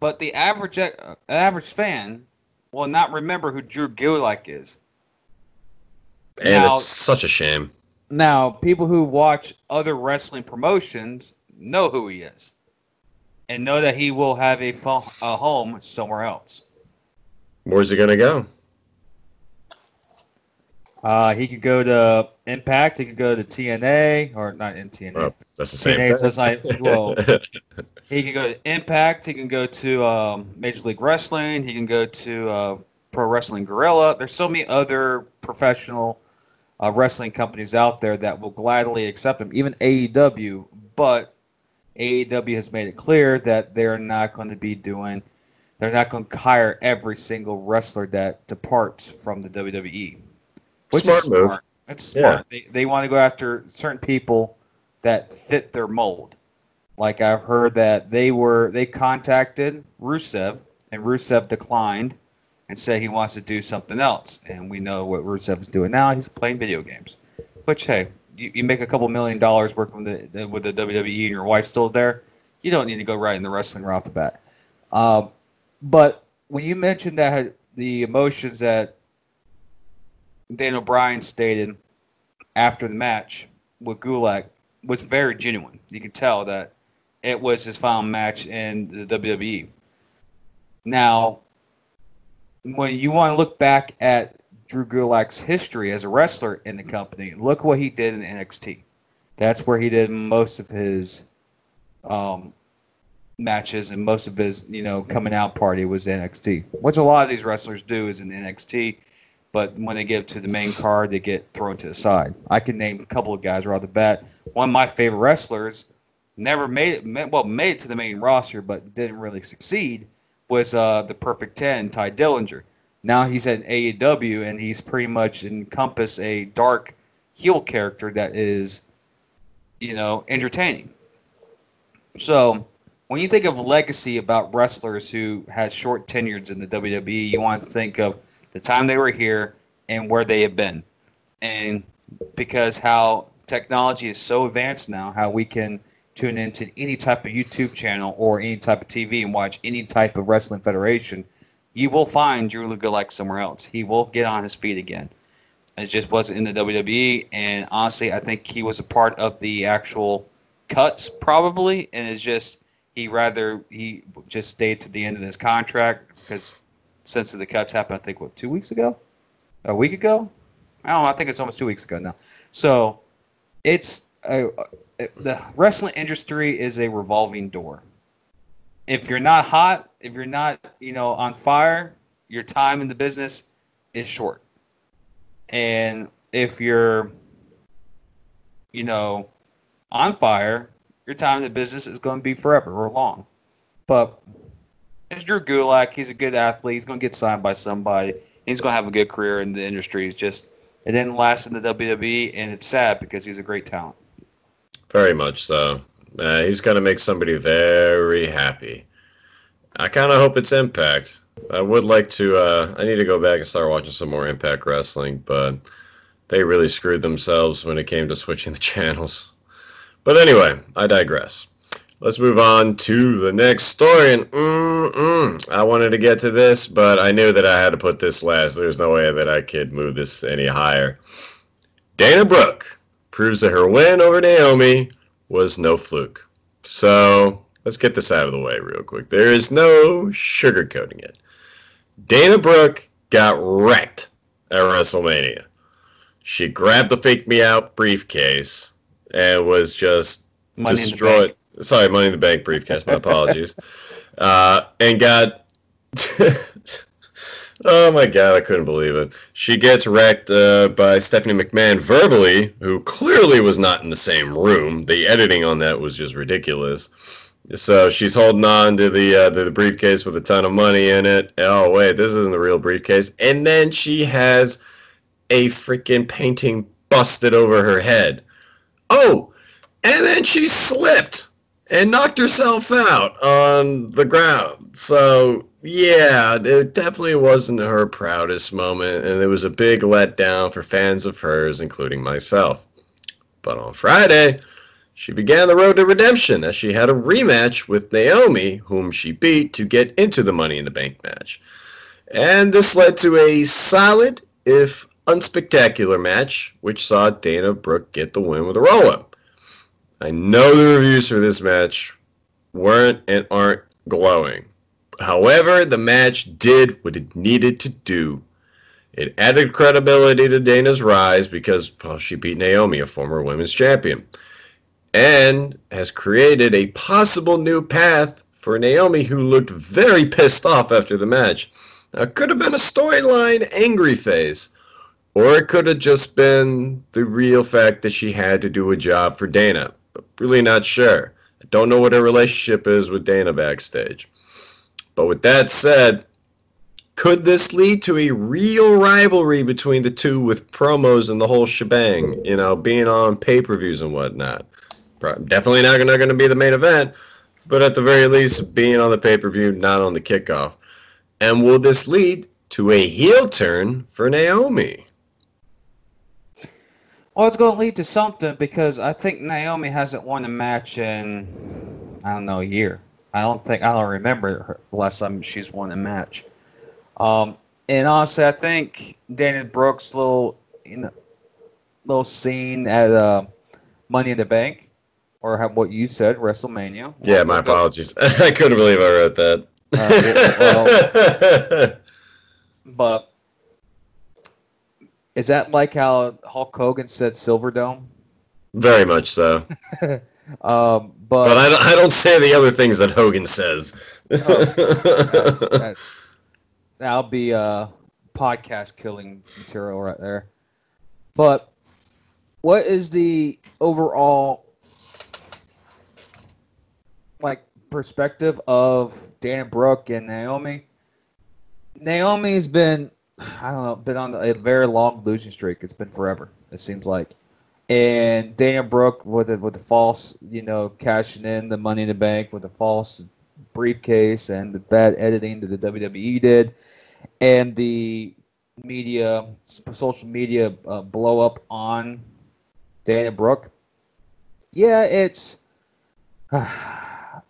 but the average uh, average fan will not remember who Drew Gulak is. and Now- it's such a shame. Now, people who watch other wrestling promotions know who he is, and know that he will have a, fo- a home somewhere else. Where's he gonna go? Uh, he could go to Impact. He could go to TNA or not in TNA. Well, that's the same. TNA says I well. He can go to Impact. He can go to um, Major League Wrestling. He can go to uh, Pro Wrestling Guerrilla. There's so many other professional uh, wrestling companies out there that will gladly accept him, even AEW. But AEW has made it clear that they're not going to be doing. They're not going to hire every single wrestler that departs from the WWE, which Smart is move. smart. It's smart. They, they want to go after certain people that fit their mold. Like I've heard that they were they contacted Rusev and Rusev declined and said he wants to do something else. And we know what Rusev is doing now. He's playing video games. Which hey, you, you make a couple million dollars working with the, with the WWE and your wife's still there. You don't need to go right in the wrestling right off the bat. Um, but when you mentioned that the emotions that Daniel Bryan stated after the match with Gulak was very genuine. You could tell that it was his final match in the WWE. Now, when you want to look back at Drew Gulak's history as a wrestler in the company, look what he did in NXT. That's where he did most of his um, matches and most of his, you know, coming out party was NXT. Which a lot of these wrestlers do is in NXT, but when they get to the main card, they get thrown to the side. I can name a couple of guys right off the bat. One of my favorite wrestlers never made it, well, made it to the main roster, but didn't really succeed. Was uh, the Perfect Ten, Tye Dillinger. Now he's at AEW, and he's pretty much encompass a dark heel character that is, you know, entertaining. So when you think of legacy about wrestlers who had short tenures in the WWE, you want to think of the time they were here and where they have been. And because how technology is so advanced now, how we can tune into any type of YouTube channel or any type of TV and watch any type of wrestling federation, you will find Drew Gulak somewhere else. He will get on his feet again. It just wasn't in the WWE, and honestly, I think he was a part of the actual cuts probably, and it's just he rather he just stayed to the end of his contract because since the cuts happened, I think what two weeks ago, a week ago, I don't know. I think it's almost two weeks ago now. So it's a, the wrestling industry is a revolving door. If you're not hot, if you're not you know on fire, your time in the business is short. And if you're, you know, on fire, your time in the business is going to be forever or long. But it's Drew Gulak. He's a good athlete. He's going to get signed by somebody. He's going to have a good career in the industry. It's just it didn't last in the WWE, and it's sad because he's a great talent. Very much so. Uh, he's going to make somebody very happy. I kind of hope it's Impact. I would like to. Uh, I need to go back and start watching some more Impact Wrestling, but they really screwed themselves when it came to switching the channels. But anyway, I digress. Let's move on to the next story. And mm-mm, I wanted to get to this, but I knew that I had to put this last. There's no way that I could move this any higher. Dana Brooke proves that her win over Naomi was no fluke. So let's get this out of the way real quick. There is no sugarcoating it. Dana Brooke got wrecked at WrestleMania. She grabbed the fake me out briefcase and was just Money destroyed. Sorry, Money in the Bank briefcase. My apologies. uh, and got. Oh my god, I couldn't believe it. She gets wrecked uh, by Stephanie McMahon verbally, who clearly was not in the same room. The editing on that was just ridiculous. So she's holding on to the uh, the briefcase with a ton of money in it. Oh wait, this isn't the real briefcase. And then she has a freaking painting busted over her head. Oh, and then she slipped and knocked herself out on the ground. So, yeah, it definitely wasn't her proudest moment, and it was a big letdown for fans of hers, including myself. But on Friday, she began the road to redemption as she had a rematch with Naomi, whom she beat to get into the Money in the Bank match. And this led to a solid, if unspectacular match, which saw Dana Brooke get the win with a roll up. I know the reviews for this match weren't and aren't glowing. However, the match did what it needed to do. It added credibility to Dana's rise because well, she beat Naomi, a former women's champion, and has created a possible new path for Naomi, who looked very pissed off after the match. Now, it could have been a storyline angry phase, or it could have just been the real fact that she had to do a job for Dana. But really not sure. I don't know what her relationship is with Dana backstage. But with that said, could this lead to a real rivalry between the two with promos and the whole shebang? You know, being on pay per views and whatnot. Definitely not, going to be the main event, but at the very least, being on the pay per view, not on the kickoff. And will this lead to a heel turn for Naomi? Well, it's going to lead to something because I think Naomi hasn't won a match in, I don't know, a year. I don't think, I don't remember her last time she's won a match. Um, and honestly, I think Dana Brooks' little, you know, little scene at uh, Money in the Bank, or how, what you said, WrestleMania. Yeah, my apologies. I couldn't believe I wrote that. Uh, well, but is that like how Hulk Hogan said Silverdome? Very much so. um, but, but I don't, I don't say the other things that Hogan says. oh, that's, that's, that'll be uh, podcast killing material right there. But what is the overall like perspective of Dan Brooke and Naomi? Naomi's been I don't know, been on a very long losing streak. It's been forever. It seems like. And Dana Brooke with the, with the false, you know, cashing in the money in the bank with a false briefcase and the bad editing that the WWE did, and the media, social media uh, blow up on Dana Brooke. Yeah, it's uh,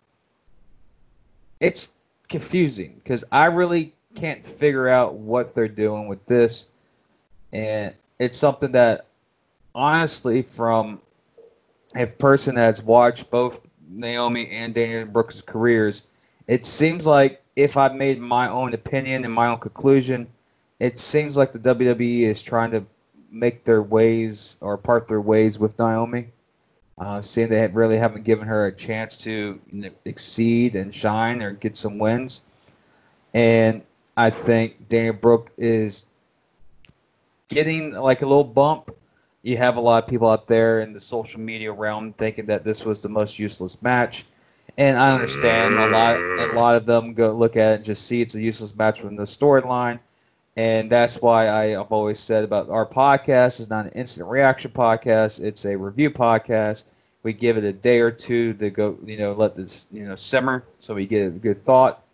it's confusing because I really can't figure out what they're doing with this, and it's something that honestly, from a person that's watched both Naomi and Dana Brooks' careers, it seems like if I made my own opinion and my own conclusion, it seems like the WWE is trying to make their ways or part their ways with Naomi. Uh, seeing they really haven't given her a chance to exceed and shine or get some wins. And I think Dana Brooke is getting like a little bump. You have a lot of people out there in the social media realm thinking that this was the most useless match. And I understand a lot a lot of them go look at it and just see it's a useless match from the storyline. And that's why I, have always said about our podcast is not an instant reaction podcast. It's a review podcast. We give it a day or two to go, you know, let this, you know, simmer so we get a good thought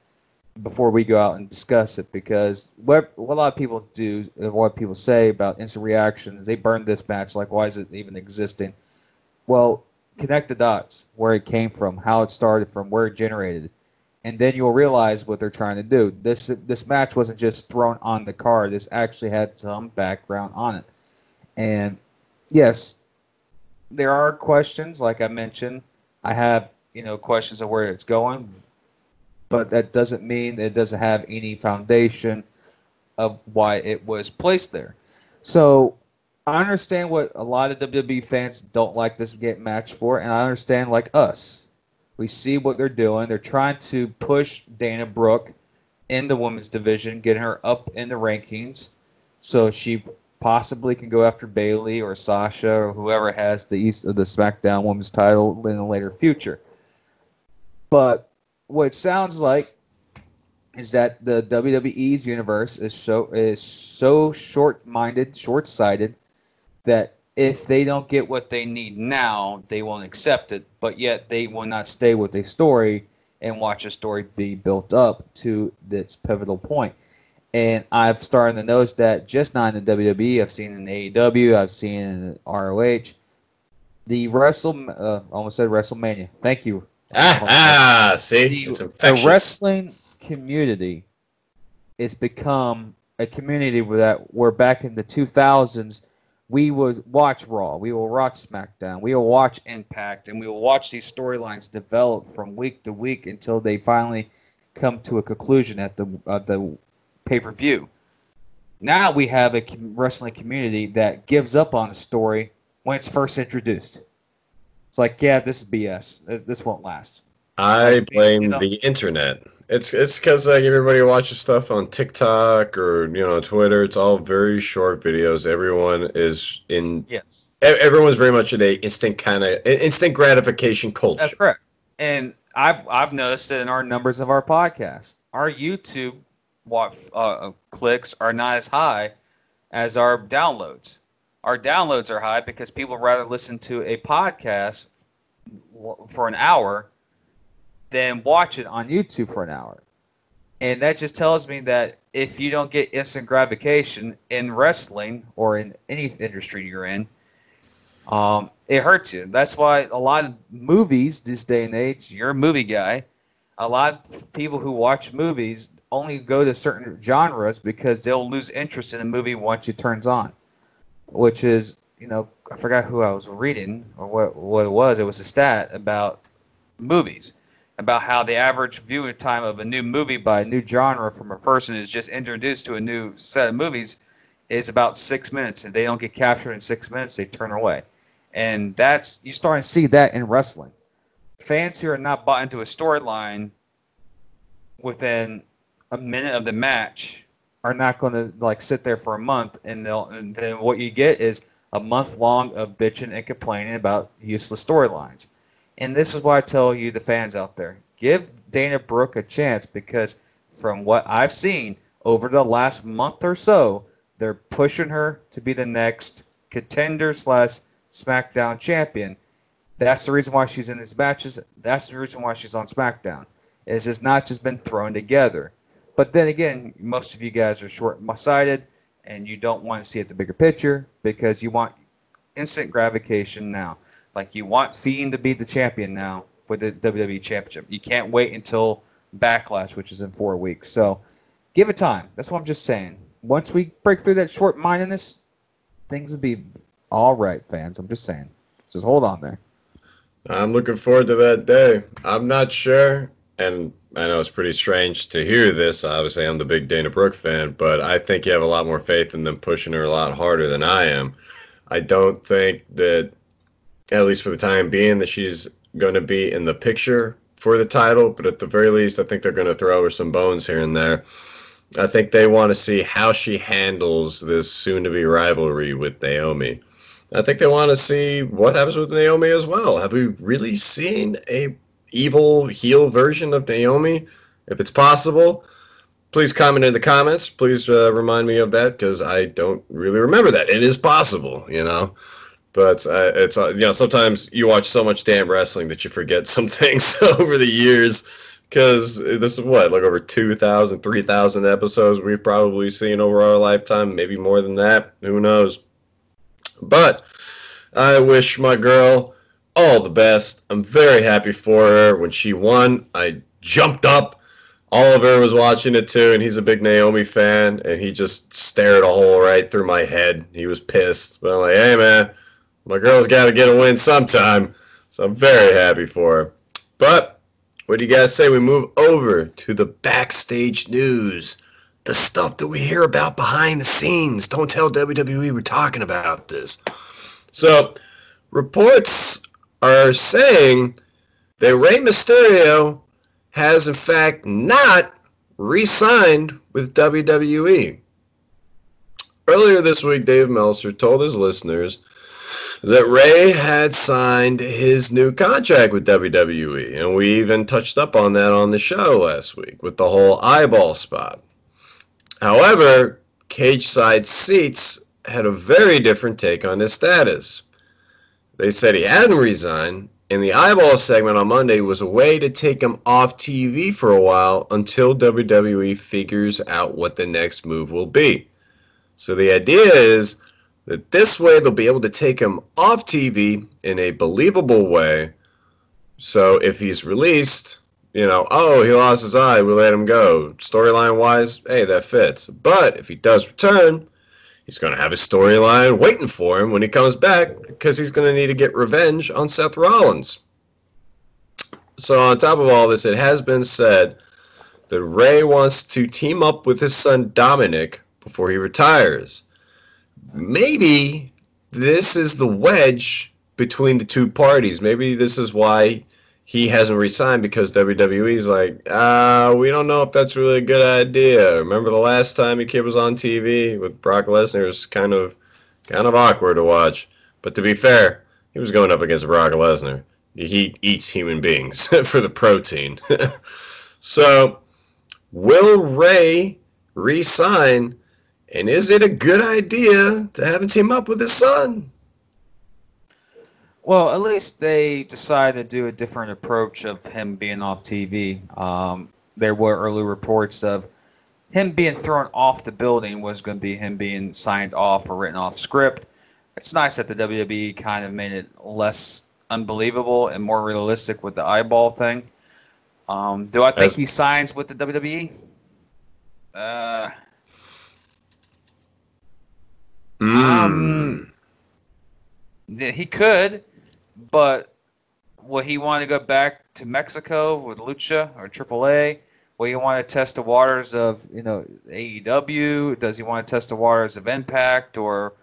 before we go out and discuss it. Because what, what a lot of people do, and what people say about instant reaction is they burn this match. Like, why is it even existing? Well, connect the dots where it came from, how it started from, where it generated and then you'll realize what they're trying to do. This this match wasn't just thrown on the card. This actually had some background on it. And yes, there are questions, like I mentioned. I have, you know, questions of where it's going, but that doesn't mean it doesn't have any foundation of why it was placed there. So I understand what a lot of WWE fans don't like this match for, and I understand like us we see what they're doing. They're trying to push Dana Brooke in the women's division, get her up in the rankings, so she possibly can go after Bayley or Sasha or whoever has the East of the SmackDown Women's title in the later future. But what it sounds like is that the WWE's universe is so is so short-minded, short-sighted that if they don't get what they need now, they won't accept it. But yet they will not stay with a story and watch a story be built up to its pivotal point. And I've started to notice that just not in the WWE, I've seen in AEW, I've seen in ROH. The Wrestle, uh, almost said WrestleMania. Thank you. Ah, ah see, the, the wrestling community it's become a community where that where back in the 2000s we would watch raw we will watch smackdown we will watch impact and we will watch these storylines develop from week to week until they finally come to a conclusion at the uh, the pay-per-view. Now we have a wrestling community that gives up on a story when it's first introduced it's like yeah this is bs Uh, this won't last I blame you know- the internet. It's it's because like everybody watches stuff on TikTok or you know Twitter. It's all very short videos. Everyone is in. yes Everyone's very much in a instant kind of instant gratification culture. That's correct. And I've I've noticed it in our numbers of our podcast. Our YouTube what uh, clicks are not as high as our downloads. Our downloads are high because people rather listen to a podcast for an hour than watch it on YouTube for an hour. And that just tells me that if you don't get instant gratification in wrestling or in any industry you're in, um, it hurts you. That's why a lot of movies this day and age, you're a movie guy. A lot of people who watch movies only go to certain genres because they'll lose interest in a movie once it turns on. Which is, you know, I forgot who I was reading or what what it was. It was a stat about movies, about how the average viewing time of a new movie by a new genre from a person who's just introduced to a new set of movies is about six minutes. If they don't get captured in six minutes, they turn away. And that's you starting to see that in wrestling. Fans who are not bought into a storyline within a minute of the match are not going to like sit there for a month, and they'll and then what you get is a month long of bitching and complaining about useless storylines. And this is why I tell you, the fans out there, give Dana Brooke a chance because from what I've seen over the last month or so, they're pushing her to be the next contender slash SmackDown champion. That's the reason why she's in these matches. That's the reason why she's on SmackDown. Is It's not just been thrown together. But then again, most of you guys are short-sighted, and you don't want to see it the bigger picture because you want instant gratification now. Like you want Fiend to be the champion now with the WWE Championship. You can't wait until Backlash, which is in four weeks. So give it time. That's what I'm just saying. Once we break through that short mindedness, things will be all right, fans. I'm just saying. Just hold on there. I'm looking forward to that day. I'm not sure, and I know it's pretty strange to hear this. Obviously, I'm the big Dana Brooke fan, but I think you have a lot more faith in them pushing her a lot harder than I am. I don't think that, at least for the time being, that she's going to be in the picture for the title, but at the very least, I think they're going to throw her some bones here and there. I think they want to see how she handles this soon to be rivalry with Naomi. I think they want to see what happens with Naomi as well. Have we really seen a evil heel version of Naomi? If it's possible, please comment in the comments. Please uh, remind me of that because I don't really remember that. It is possible, you know. But uh, it's uh, you know sometimes you watch so much damn wrestling that you forget some things over the years. Because this is what like over 2,000, 3,000 episodes we've probably seen over our lifetime, maybe more than that. Who knows? But I wish my girl all the best. I'm very happy for her. When she won, I jumped up. Oliver was watching it too, and he's a big Naomi fan, and he just stared a hole right through my head. He was pissed. But I'm like, hey man, my girl's got to get a win sometime. So I'm very happy for her. But what do you guys say we move over to the backstage news? The stuff that we hear about behind the scenes. Don't tell WWE we're talking about this. So, reports are saying that Rey Mysterio has, in fact, not re signed with WWE. Earlier this week, Dave Meltzer told his listeners that Rey had signed his new contract with WWE, and we even touched up on that on the show last week with the whole eyeball spot. However, Cageside Seats had a very different take on his status. They said he hadn't resigned, and the eyeball segment on Monday was a way to take him off TV for a while until WWE figures out what the next move will be. So the idea is that this way they'll be able to take him off TV in a believable way. So if he's released, you know, oh, he lost his eye, we let him go. Storyline wise, hey, that fits. But if he does return, he's going to have a storyline waiting for him when he comes back because he's going to need to get revenge on Seth Rollins. So, on top of all this, it has been said that Rey wants to team up with his son Dominic before he retires. Maybe this is the wedge between the two parties. Maybe this is why he hasn't resigned because WWE's like, uh, we don't know if that's really a good idea. Remember the last time your kid was on TV with Brock Lesnar? It was kind of kind of awkward to watch. But to be fair, he was going up against Brock Lesnar. He eats human beings for the protein. so, will Rey resign? And is it a good idea to have him team up with his son? Well, at least they decided to do a different approach of him being off TV. Um, there were early reports of him being thrown off the building was going to be him being signed off or written off script. It's nice that the WWE kind of made it less unbelievable and more realistic with the eyeball thing. Um, do I think he signs with the WWE? Uh, Mm. Um, he could, but will he want to go back to Mexico with Lucha or AAA? Will he want to test the waters of you know AEW? Does he want to test the waters of Impact or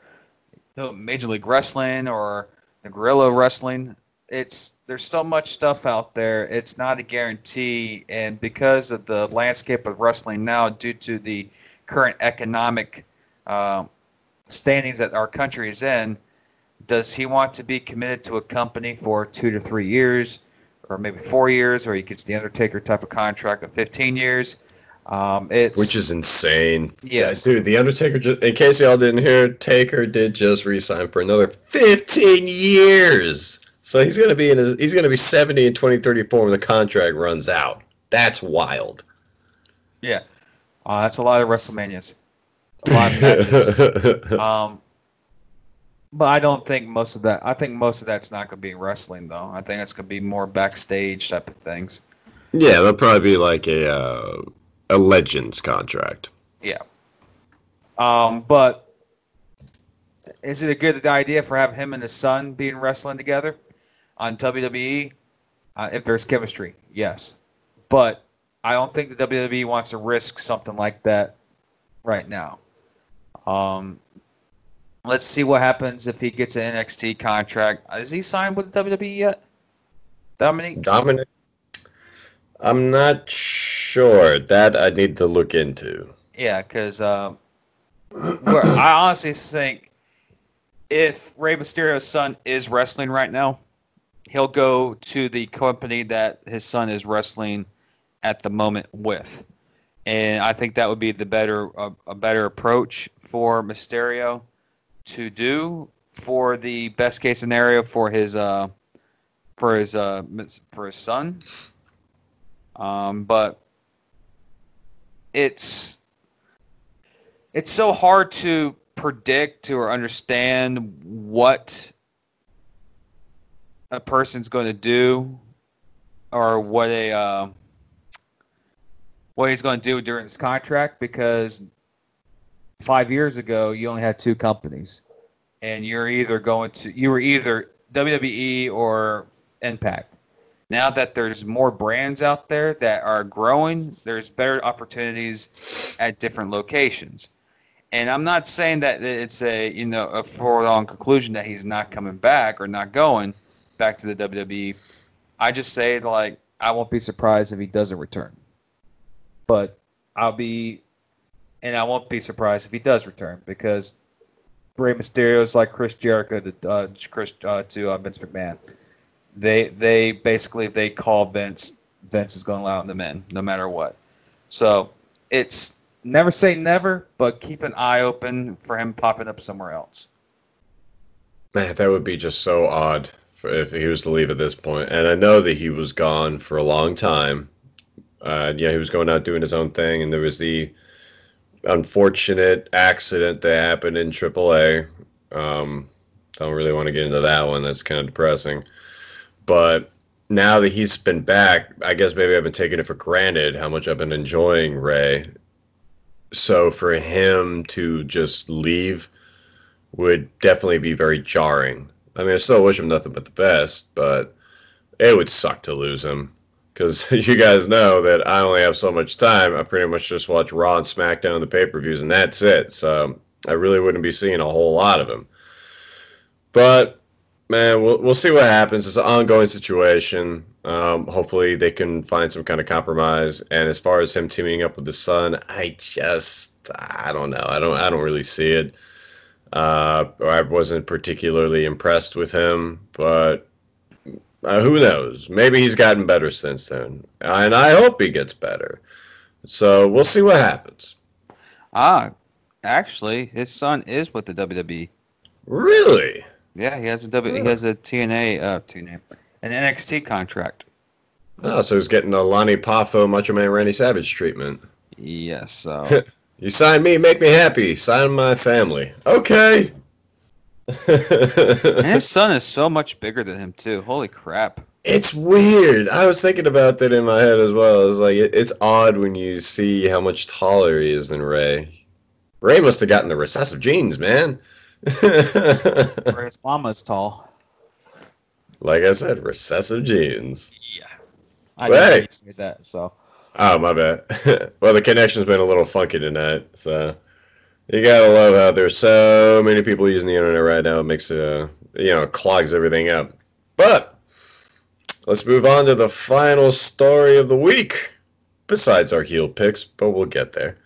Major League Wrestling or the Guerrilla Wrestling? It's there's so much stuff out there. It's not a guarantee, and because of the landscape of wrestling now, due to the current economic um, standings that our country is in, does he want to be committed to a company for two to three years, or maybe four years, or he gets the Undertaker type of contract of 15 years? Um, it's Which is insane. Yes. Yeah, dude, The Undertaker, just, in case y'all didn't hear, Taker did just resign for another 15 years. So he's going to be in his, he's going to be 70 in 2034 when the contract runs out. That's wild. yeah, uh, that's a lot of WrestleManias, a lot of matches. um, but I don't think most of that. I think most of that's not going to be wrestling, though. I think it's going to be more backstage type of things. yeah, that'll probably be like a uh, a Legends contract. Yeah. Um, but is it a good idea for have him and his son being wrestling together on WWE? Uh, if there's chemistry, yes. But I don't think the WWE wants to risk something like that right now. Um, let's see what happens if he gets an NXT contract. Is he signed with WWE yet? Dominic? Dominic, I'm not sure. That I need to look into. Yeah, because uh, I honestly think if Rey Mysterio's son is wrestling right now, he'll go to the company that his son is wrestling at the moment with, and I think that would be the better a, a better approach for Mysterio to do for the best case scenario for his uh for his uh for his son. Um, but it's it's so hard to predict or understand what a person's going to do or what a uh, what he's going to do during his contract because five years ago you only had two companies and you're either going to you were either WWE or Impact. Now that there's more brands out there that are growing, there's better opportunities at different locations. And I'm not saying that it's a you know a foregone conclusion that he's not coming back or not going back to the WWE. I just say like I won't be surprised if he doesn't return, but I'll be, and I won't be surprised if he does return because Rey Mysterio is like Chris Jericho to uh, Chris uh, to uh, Vince McMahon. They they basically if they call Vince, Vince is going to allow them in no matter what. So it's never say never, but keep an eye open for him popping up somewhere else. Man, that would be just so odd if he was to leave at this point. And I know that he was gone for a long time. Uh, yeah, he was going out doing his own thing, and there was the unfortunate accident that happened in AAA. Um, don't really want to get into that one. That's kind of depressing. But now that he's been back, I guess maybe I've been taking it for granted how much I've been enjoying Rey. So for him to just leave would definitely be very jarring. I mean, I still wish him nothing but the best, but it would suck to lose him because you guys know that I only have so much time. I pretty much just watch Raw and SmackDown the pay per views, and that's it. So I really wouldn't be seeing a whole lot of him. But man, we'll we'll see what happens. It's an ongoing situation. Um, hopefully, they can find some kind of compromise. And as far as him teaming up with the son, I just I don't know. I don't I don't really see it. Uh, I wasn't particularly impressed with him, but uh, who knows? Maybe he's gotten better since then, and I hope he gets better. So we'll see what happens. Ah, actually, his son is with the WWE. Really? Yeah, he has a W. He has a TNA, uh, TNA, an NXT contract. Oh, so he's getting the Lanny Poffo Macho Man Randy Savage treatment. Yes. So You sign me, make me happy. Sign my family. Okay. and his son is so much bigger than him too. Holy crap! It's weird. I was thinking about that in my head as well. It's like it, it's odd when you see how much taller he is than Rey. Rey must have gotten the recessive genes, man. Rey's mama's tall. like I said, recessive genes. Yeah. I Hey. didn't you said that. So Oh, my bad. well, the connection's been a little funky tonight, so you gotta love how there's so many people using the internet right now. It makes uh, you know, clogs everything up. But let's move on to the final story of the week. Besides our heel picks, but we'll get there.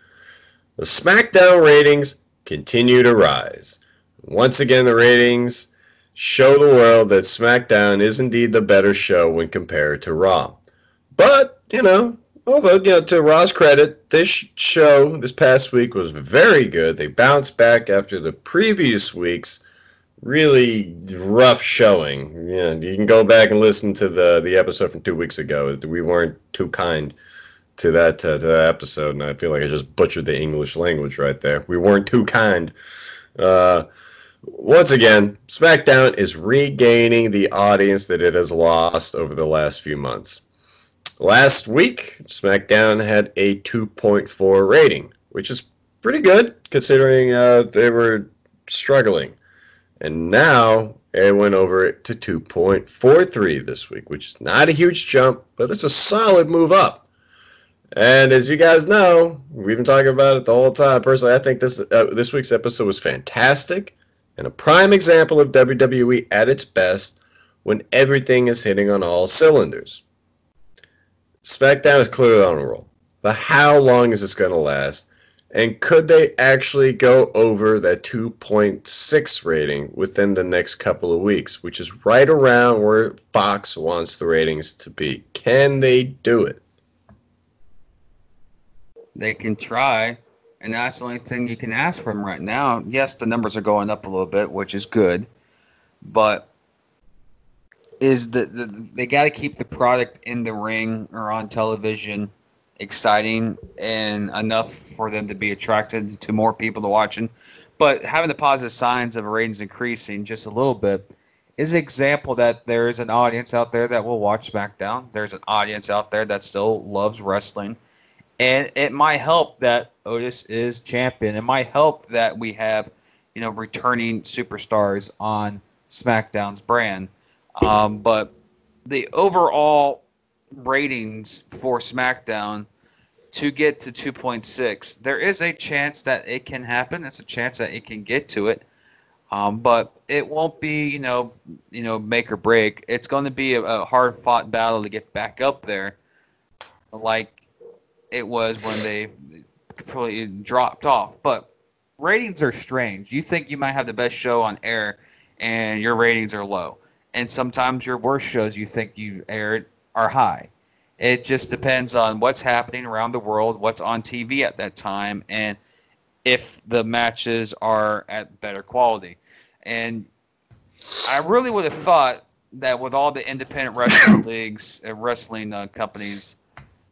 The SmackDown ratings continue to rise. Once again, the ratings show the world that SmackDown is indeed the better show when compared to Raw. But, you know, although, you know, to Raw's credit, this show this past week was very good. They bounced back after the previous week's really rough showing. Yeah, you can go back and listen to the the episode from two weeks ago. We weren't too kind to that uh, to that episode, and I feel like I just butchered the English language right there. We weren't too kind. Uh, once again, SmackDown is regaining the audience that it has lost over the last few months. Last week, SmackDown had a 2.4 rating, which is pretty good considering uh, they were struggling. And now it went over to 2.43 this week, which is not a huge jump, but it's a solid move up. And as you guys know, we've been talking about it the whole time. Personally, I think this uh, this week's episode was fantastic and a prime example of WWE at its best when everything is hitting on all cylinders. SmackDown is clearly on a roll, but how long is this going to last? And could they actually go over that 2.6 rating within the next couple of weeks, which is right around where Fox wants the ratings to be? Can they do it? they can try, and that's the only thing you can ask from right now. Yes, the numbers are going up a little bit, which is good, but is the, the they got to keep the product in the ring or on television exciting and enough for them to be attracted to more people to watching. But having the positive signs of ratings increasing just a little bit is an example that there is an audience out there that will watch SmackDown. There's an audience out there that still loves wrestling. And it might help that Otis is champion. It might help that we have, you know, returning superstars on SmackDown's brand. Um, but the overall ratings for SmackDown to get to 2.6, there is a chance that it can happen. It's a chance that it can get to it. Um, but it won't be, you know, you know, make or break. It's going to be a, a hard fought battle to get back up there, like it was when they completely dropped off. But ratings are strange. You think you might have the best show on air, and your ratings are low. And sometimes your worst shows you think you aired are high. It just depends on what's happening around the world, what's on TV at that time, and if the matches are at better quality. And I really would have thought that with all the independent wrestling leagues and wrestling uh, companies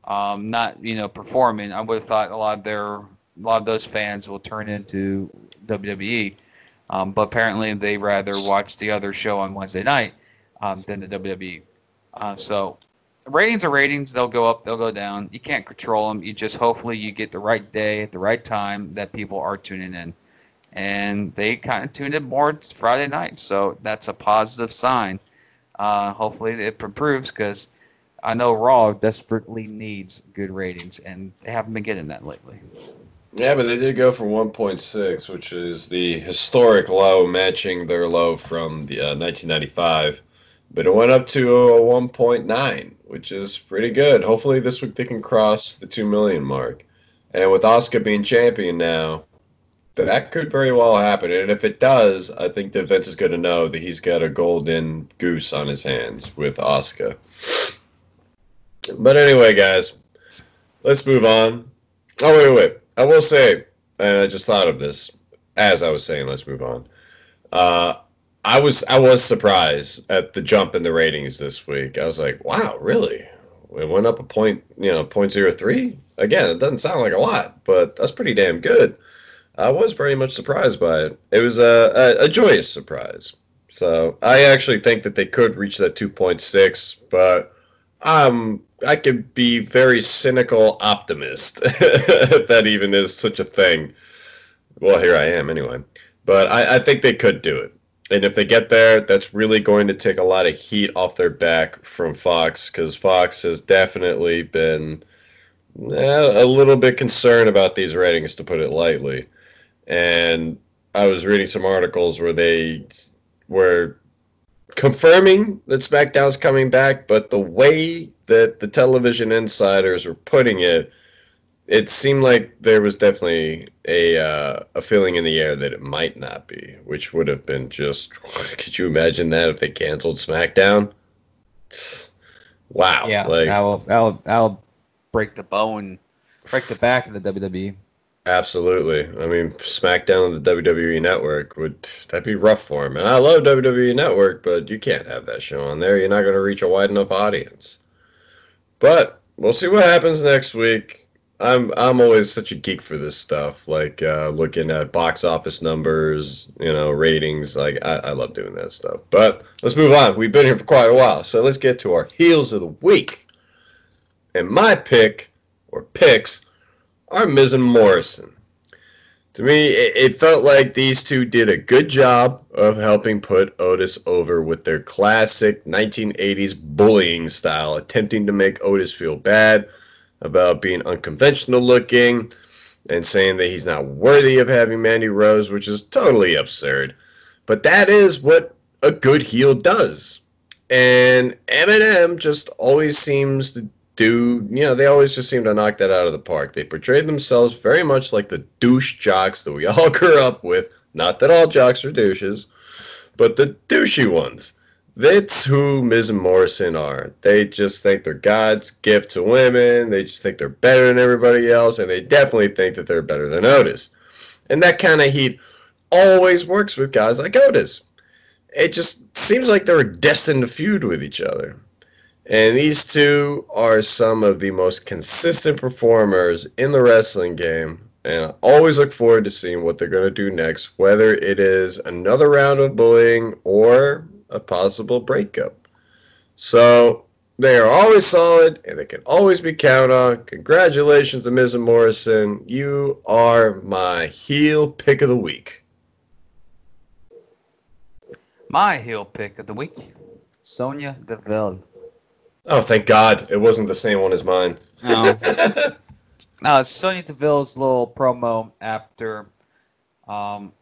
um, not you know performing, I would have thought a lot of their a lot of those fans will turn into WWE. Um, but apparently, they rather watch the other show on Wednesday night um, than the WWE. Uh, so ratings are ratings. They'll go up, they'll go down. You can't control them. You just hopefully you get the right day at the right time that people are tuning in. And they kind of tuned in more Friday night, so that's a positive sign. Uh, hopefully it improves because I know Raw desperately needs good ratings, and they haven't been getting that lately. Yeah, but they did go for 1.6, which is the historic low, matching their low from the uh, 1995. But it went up to a 1.9, which is pretty good. Hopefully this week they can cross the 2 million mark. And with Oscar being champion now, that could very well happen. And if it does, I think the Vince is going to know that he's got a golden goose on his hands with Oscar. But anyway, guys, let's move on. Oh, wait, wait. I will say, and I just thought of this as I was saying, let's move on. Uh, I was I was surprised at the jump in the ratings this week. I was like, wow, really? It went up a point, you know, point zero three. Again, it doesn't sound like a lot, but that's pretty damn good. I was very much surprised by it. It was a, a, a joyous surprise. So I actually think that they could reach that 2.6, but um, I could be very cynical optimist if that even is such a thing. Well, here I am anyway. But I, I think they could do it. And if they get there, that's really going to take a lot of heat off their back from Fox because Fox has definitely been eh, a little bit concerned about these ratings, to put it lightly. And I was reading some articles where they were confirming that SmackDown's coming back, but the way that the television insiders were putting it, it seemed like there was definitely a uh, a feeling in the air that it might not be, which would have been just. Could you imagine that if they canceled SmackDown? Wow! Yeah, like, that that will that will break the bone, break the back of the. WWE. Absolutely. I mean, SmackDown on the WWE Network would that'd be rough for him. And I love WWE Network, but you can't have that show on there. You're not going to reach a wide enough audience. But we'll see what happens next week. I'm I'm always such a geek for this stuff, like uh, looking at box office numbers, you know, ratings. Like I, I love doing that stuff. But let's move on. We've been here for quite a while, so let's get to our heels of the week. And my pick or picks are Miz and Morrison. To me, it, felt like these two did a good job of helping put Otis over with their classic 1980s bullying style, attempting to make Otis feel bad about being unconventional looking and saying that he's not worthy of having Mandy Rose, which is totally absurd. But that is what a good heel does. And Eminem just always seems to do, you know, they always just seem to knock that out of the park. They portrayed themselves very much like the douche jocks that we all grew up with. Not that all jocks are douches, but the douchey ones. That's who Miz and Morrison are. They just think they're God's gift to women. They just think they're better than everybody else, and they definitely think that they're better than Otis. And that kind of heat always works with guys like Otis. It just seems like they were destined to feud with each other. And these two are some of the most consistent performers in the wrestling game. And I always look forward to seeing what they're going to do next, whether it is another round of bullying or a possible breakup. So they are always solid and they can always be counted on. Congratulations to and Morrison. You are my heel pick of the week. My heel pick of the week, Sonya Deville. Oh, thank God. It wasn't the same one as mine. No, no, Sonya Deville's little promo after, um,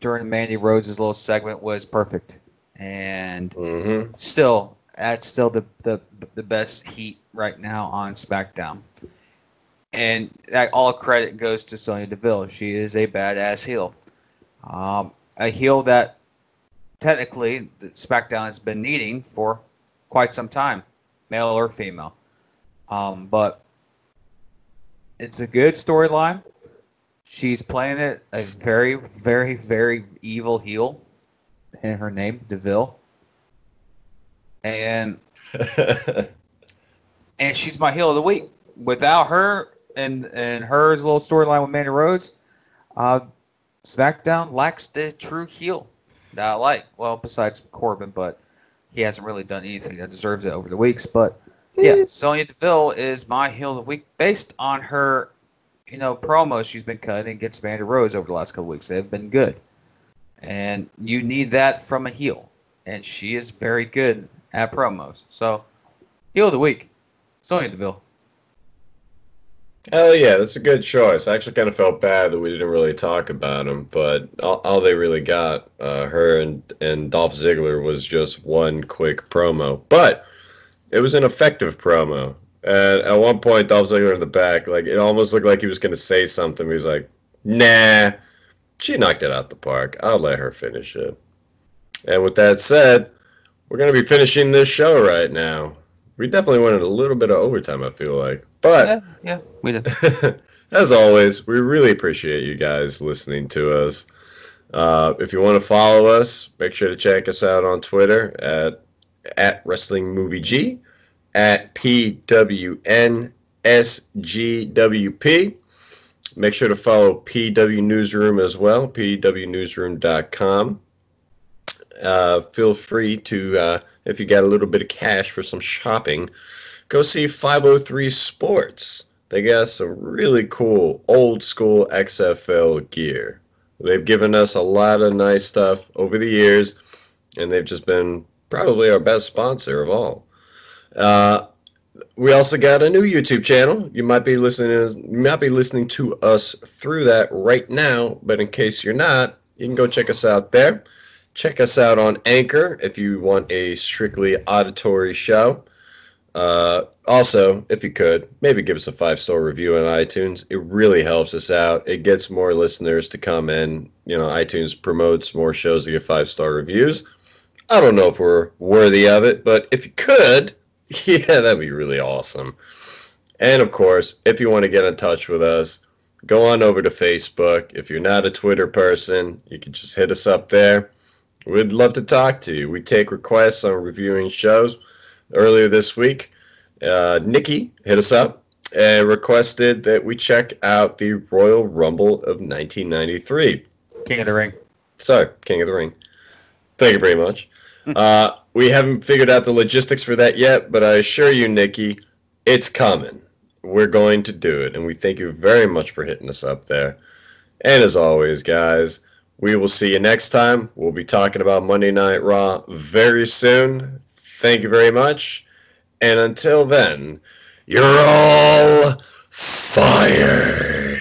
during Mandy Rose's little segment was perfect, and hmm still, that's still the the the best heat right now on SmackDown. And that all credit goes to Sonya Deville. She is a badass heel, um, a heel that technically the SmackDown has been needing for quite some time, male or female. Um, but it's a good storyline. She's playing it a very, very, very evil heel, and her name Deville. And and she's my heel of the week. Without her and and her little storyline with Mandy Rose, uh, SmackDown lacks the true heel that I like. Well, besides Corbin, but he hasn't really done anything that deserves it over the weeks. But yeah, Sonya Deville is my heel of the week based on her, you know, promos she's been cutting against Mandy Rose over the last couple weeks. They've been good, and you need that from a heel, and she is very good at promos. So, heel of the week, Sonya Deville. Hell yeah, that's a good choice. I actually kind of felt bad that we didn't really talk about him, but all, all they really got, uh, her and, and Dolph Ziggler, was just one quick promo. But it was an effective promo. And at one point, Dolph Ziggler in the back, like it almost looked like he was going to say something. He was like, "Nah, she knocked it out the park. I'll let her finish it." And with that said, we're going to be finishing this show right now. We definitely wanted a little bit of overtime. I feel like, but. Yeah, yeah, we did. As always, we really appreciate you guys listening to us. Uh, if you want to follow us, make sure to check us out on Twitter at at Wrestling Movie G, at PWNSGWP. Make sure to follow PW Newsroom as well, pwnewsroom.com. Uh, feel free to, uh, if you got a little bit of cash for some shopping, go see 503 Sports. They got some really cool old school XFL gear. They've given us a lot of nice stuff over the years, and they've just been probably our best sponsor of all. Uh, we also got a new YouTube channel. You might be listening. You might be listening to us through that right now. But in case you're not, you can go check us out there. Check us out on Anchor if you want a strictly auditory show. Uh, also, if you could, maybe give us a five star review on iTunes. It really helps us out. It gets more listeners to come in. You know, iTunes promotes more shows to get five star reviews. I don't know if we're worthy of it, but if you could, yeah, that'd be really awesome. And of course, if you want to get in touch with us, go on over to Facebook. If you're not a Twitter person, you can just hit us up there. We'd love to talk to you. We take requests on reviewing shows. Earlier this week, uh, Nikki hit us up and requested that we check out the Royal Rumble of 1993. King of the Ring. Sorry, King of the Ring. Thank you very much. Uh, we haven't figured out the logistics for that yet, but I assure you, Nikki, it's coming. We're going to do it, and we thank you very much for hitting us up there. And as always, guys, we will see you next time. We'll be talking about Monday Night Raw very soon. Thank you very much. And until then, you're all fired.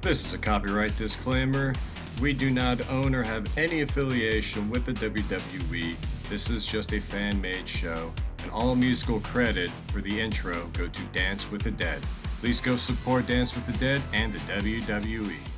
This is a copyright disclaimer. We do not own or have any affiliation with the WWE. This is just a fan made show, and all musical credit for the intro go to Dance with the Dead. Please go support Dance with the Dead and the WWE.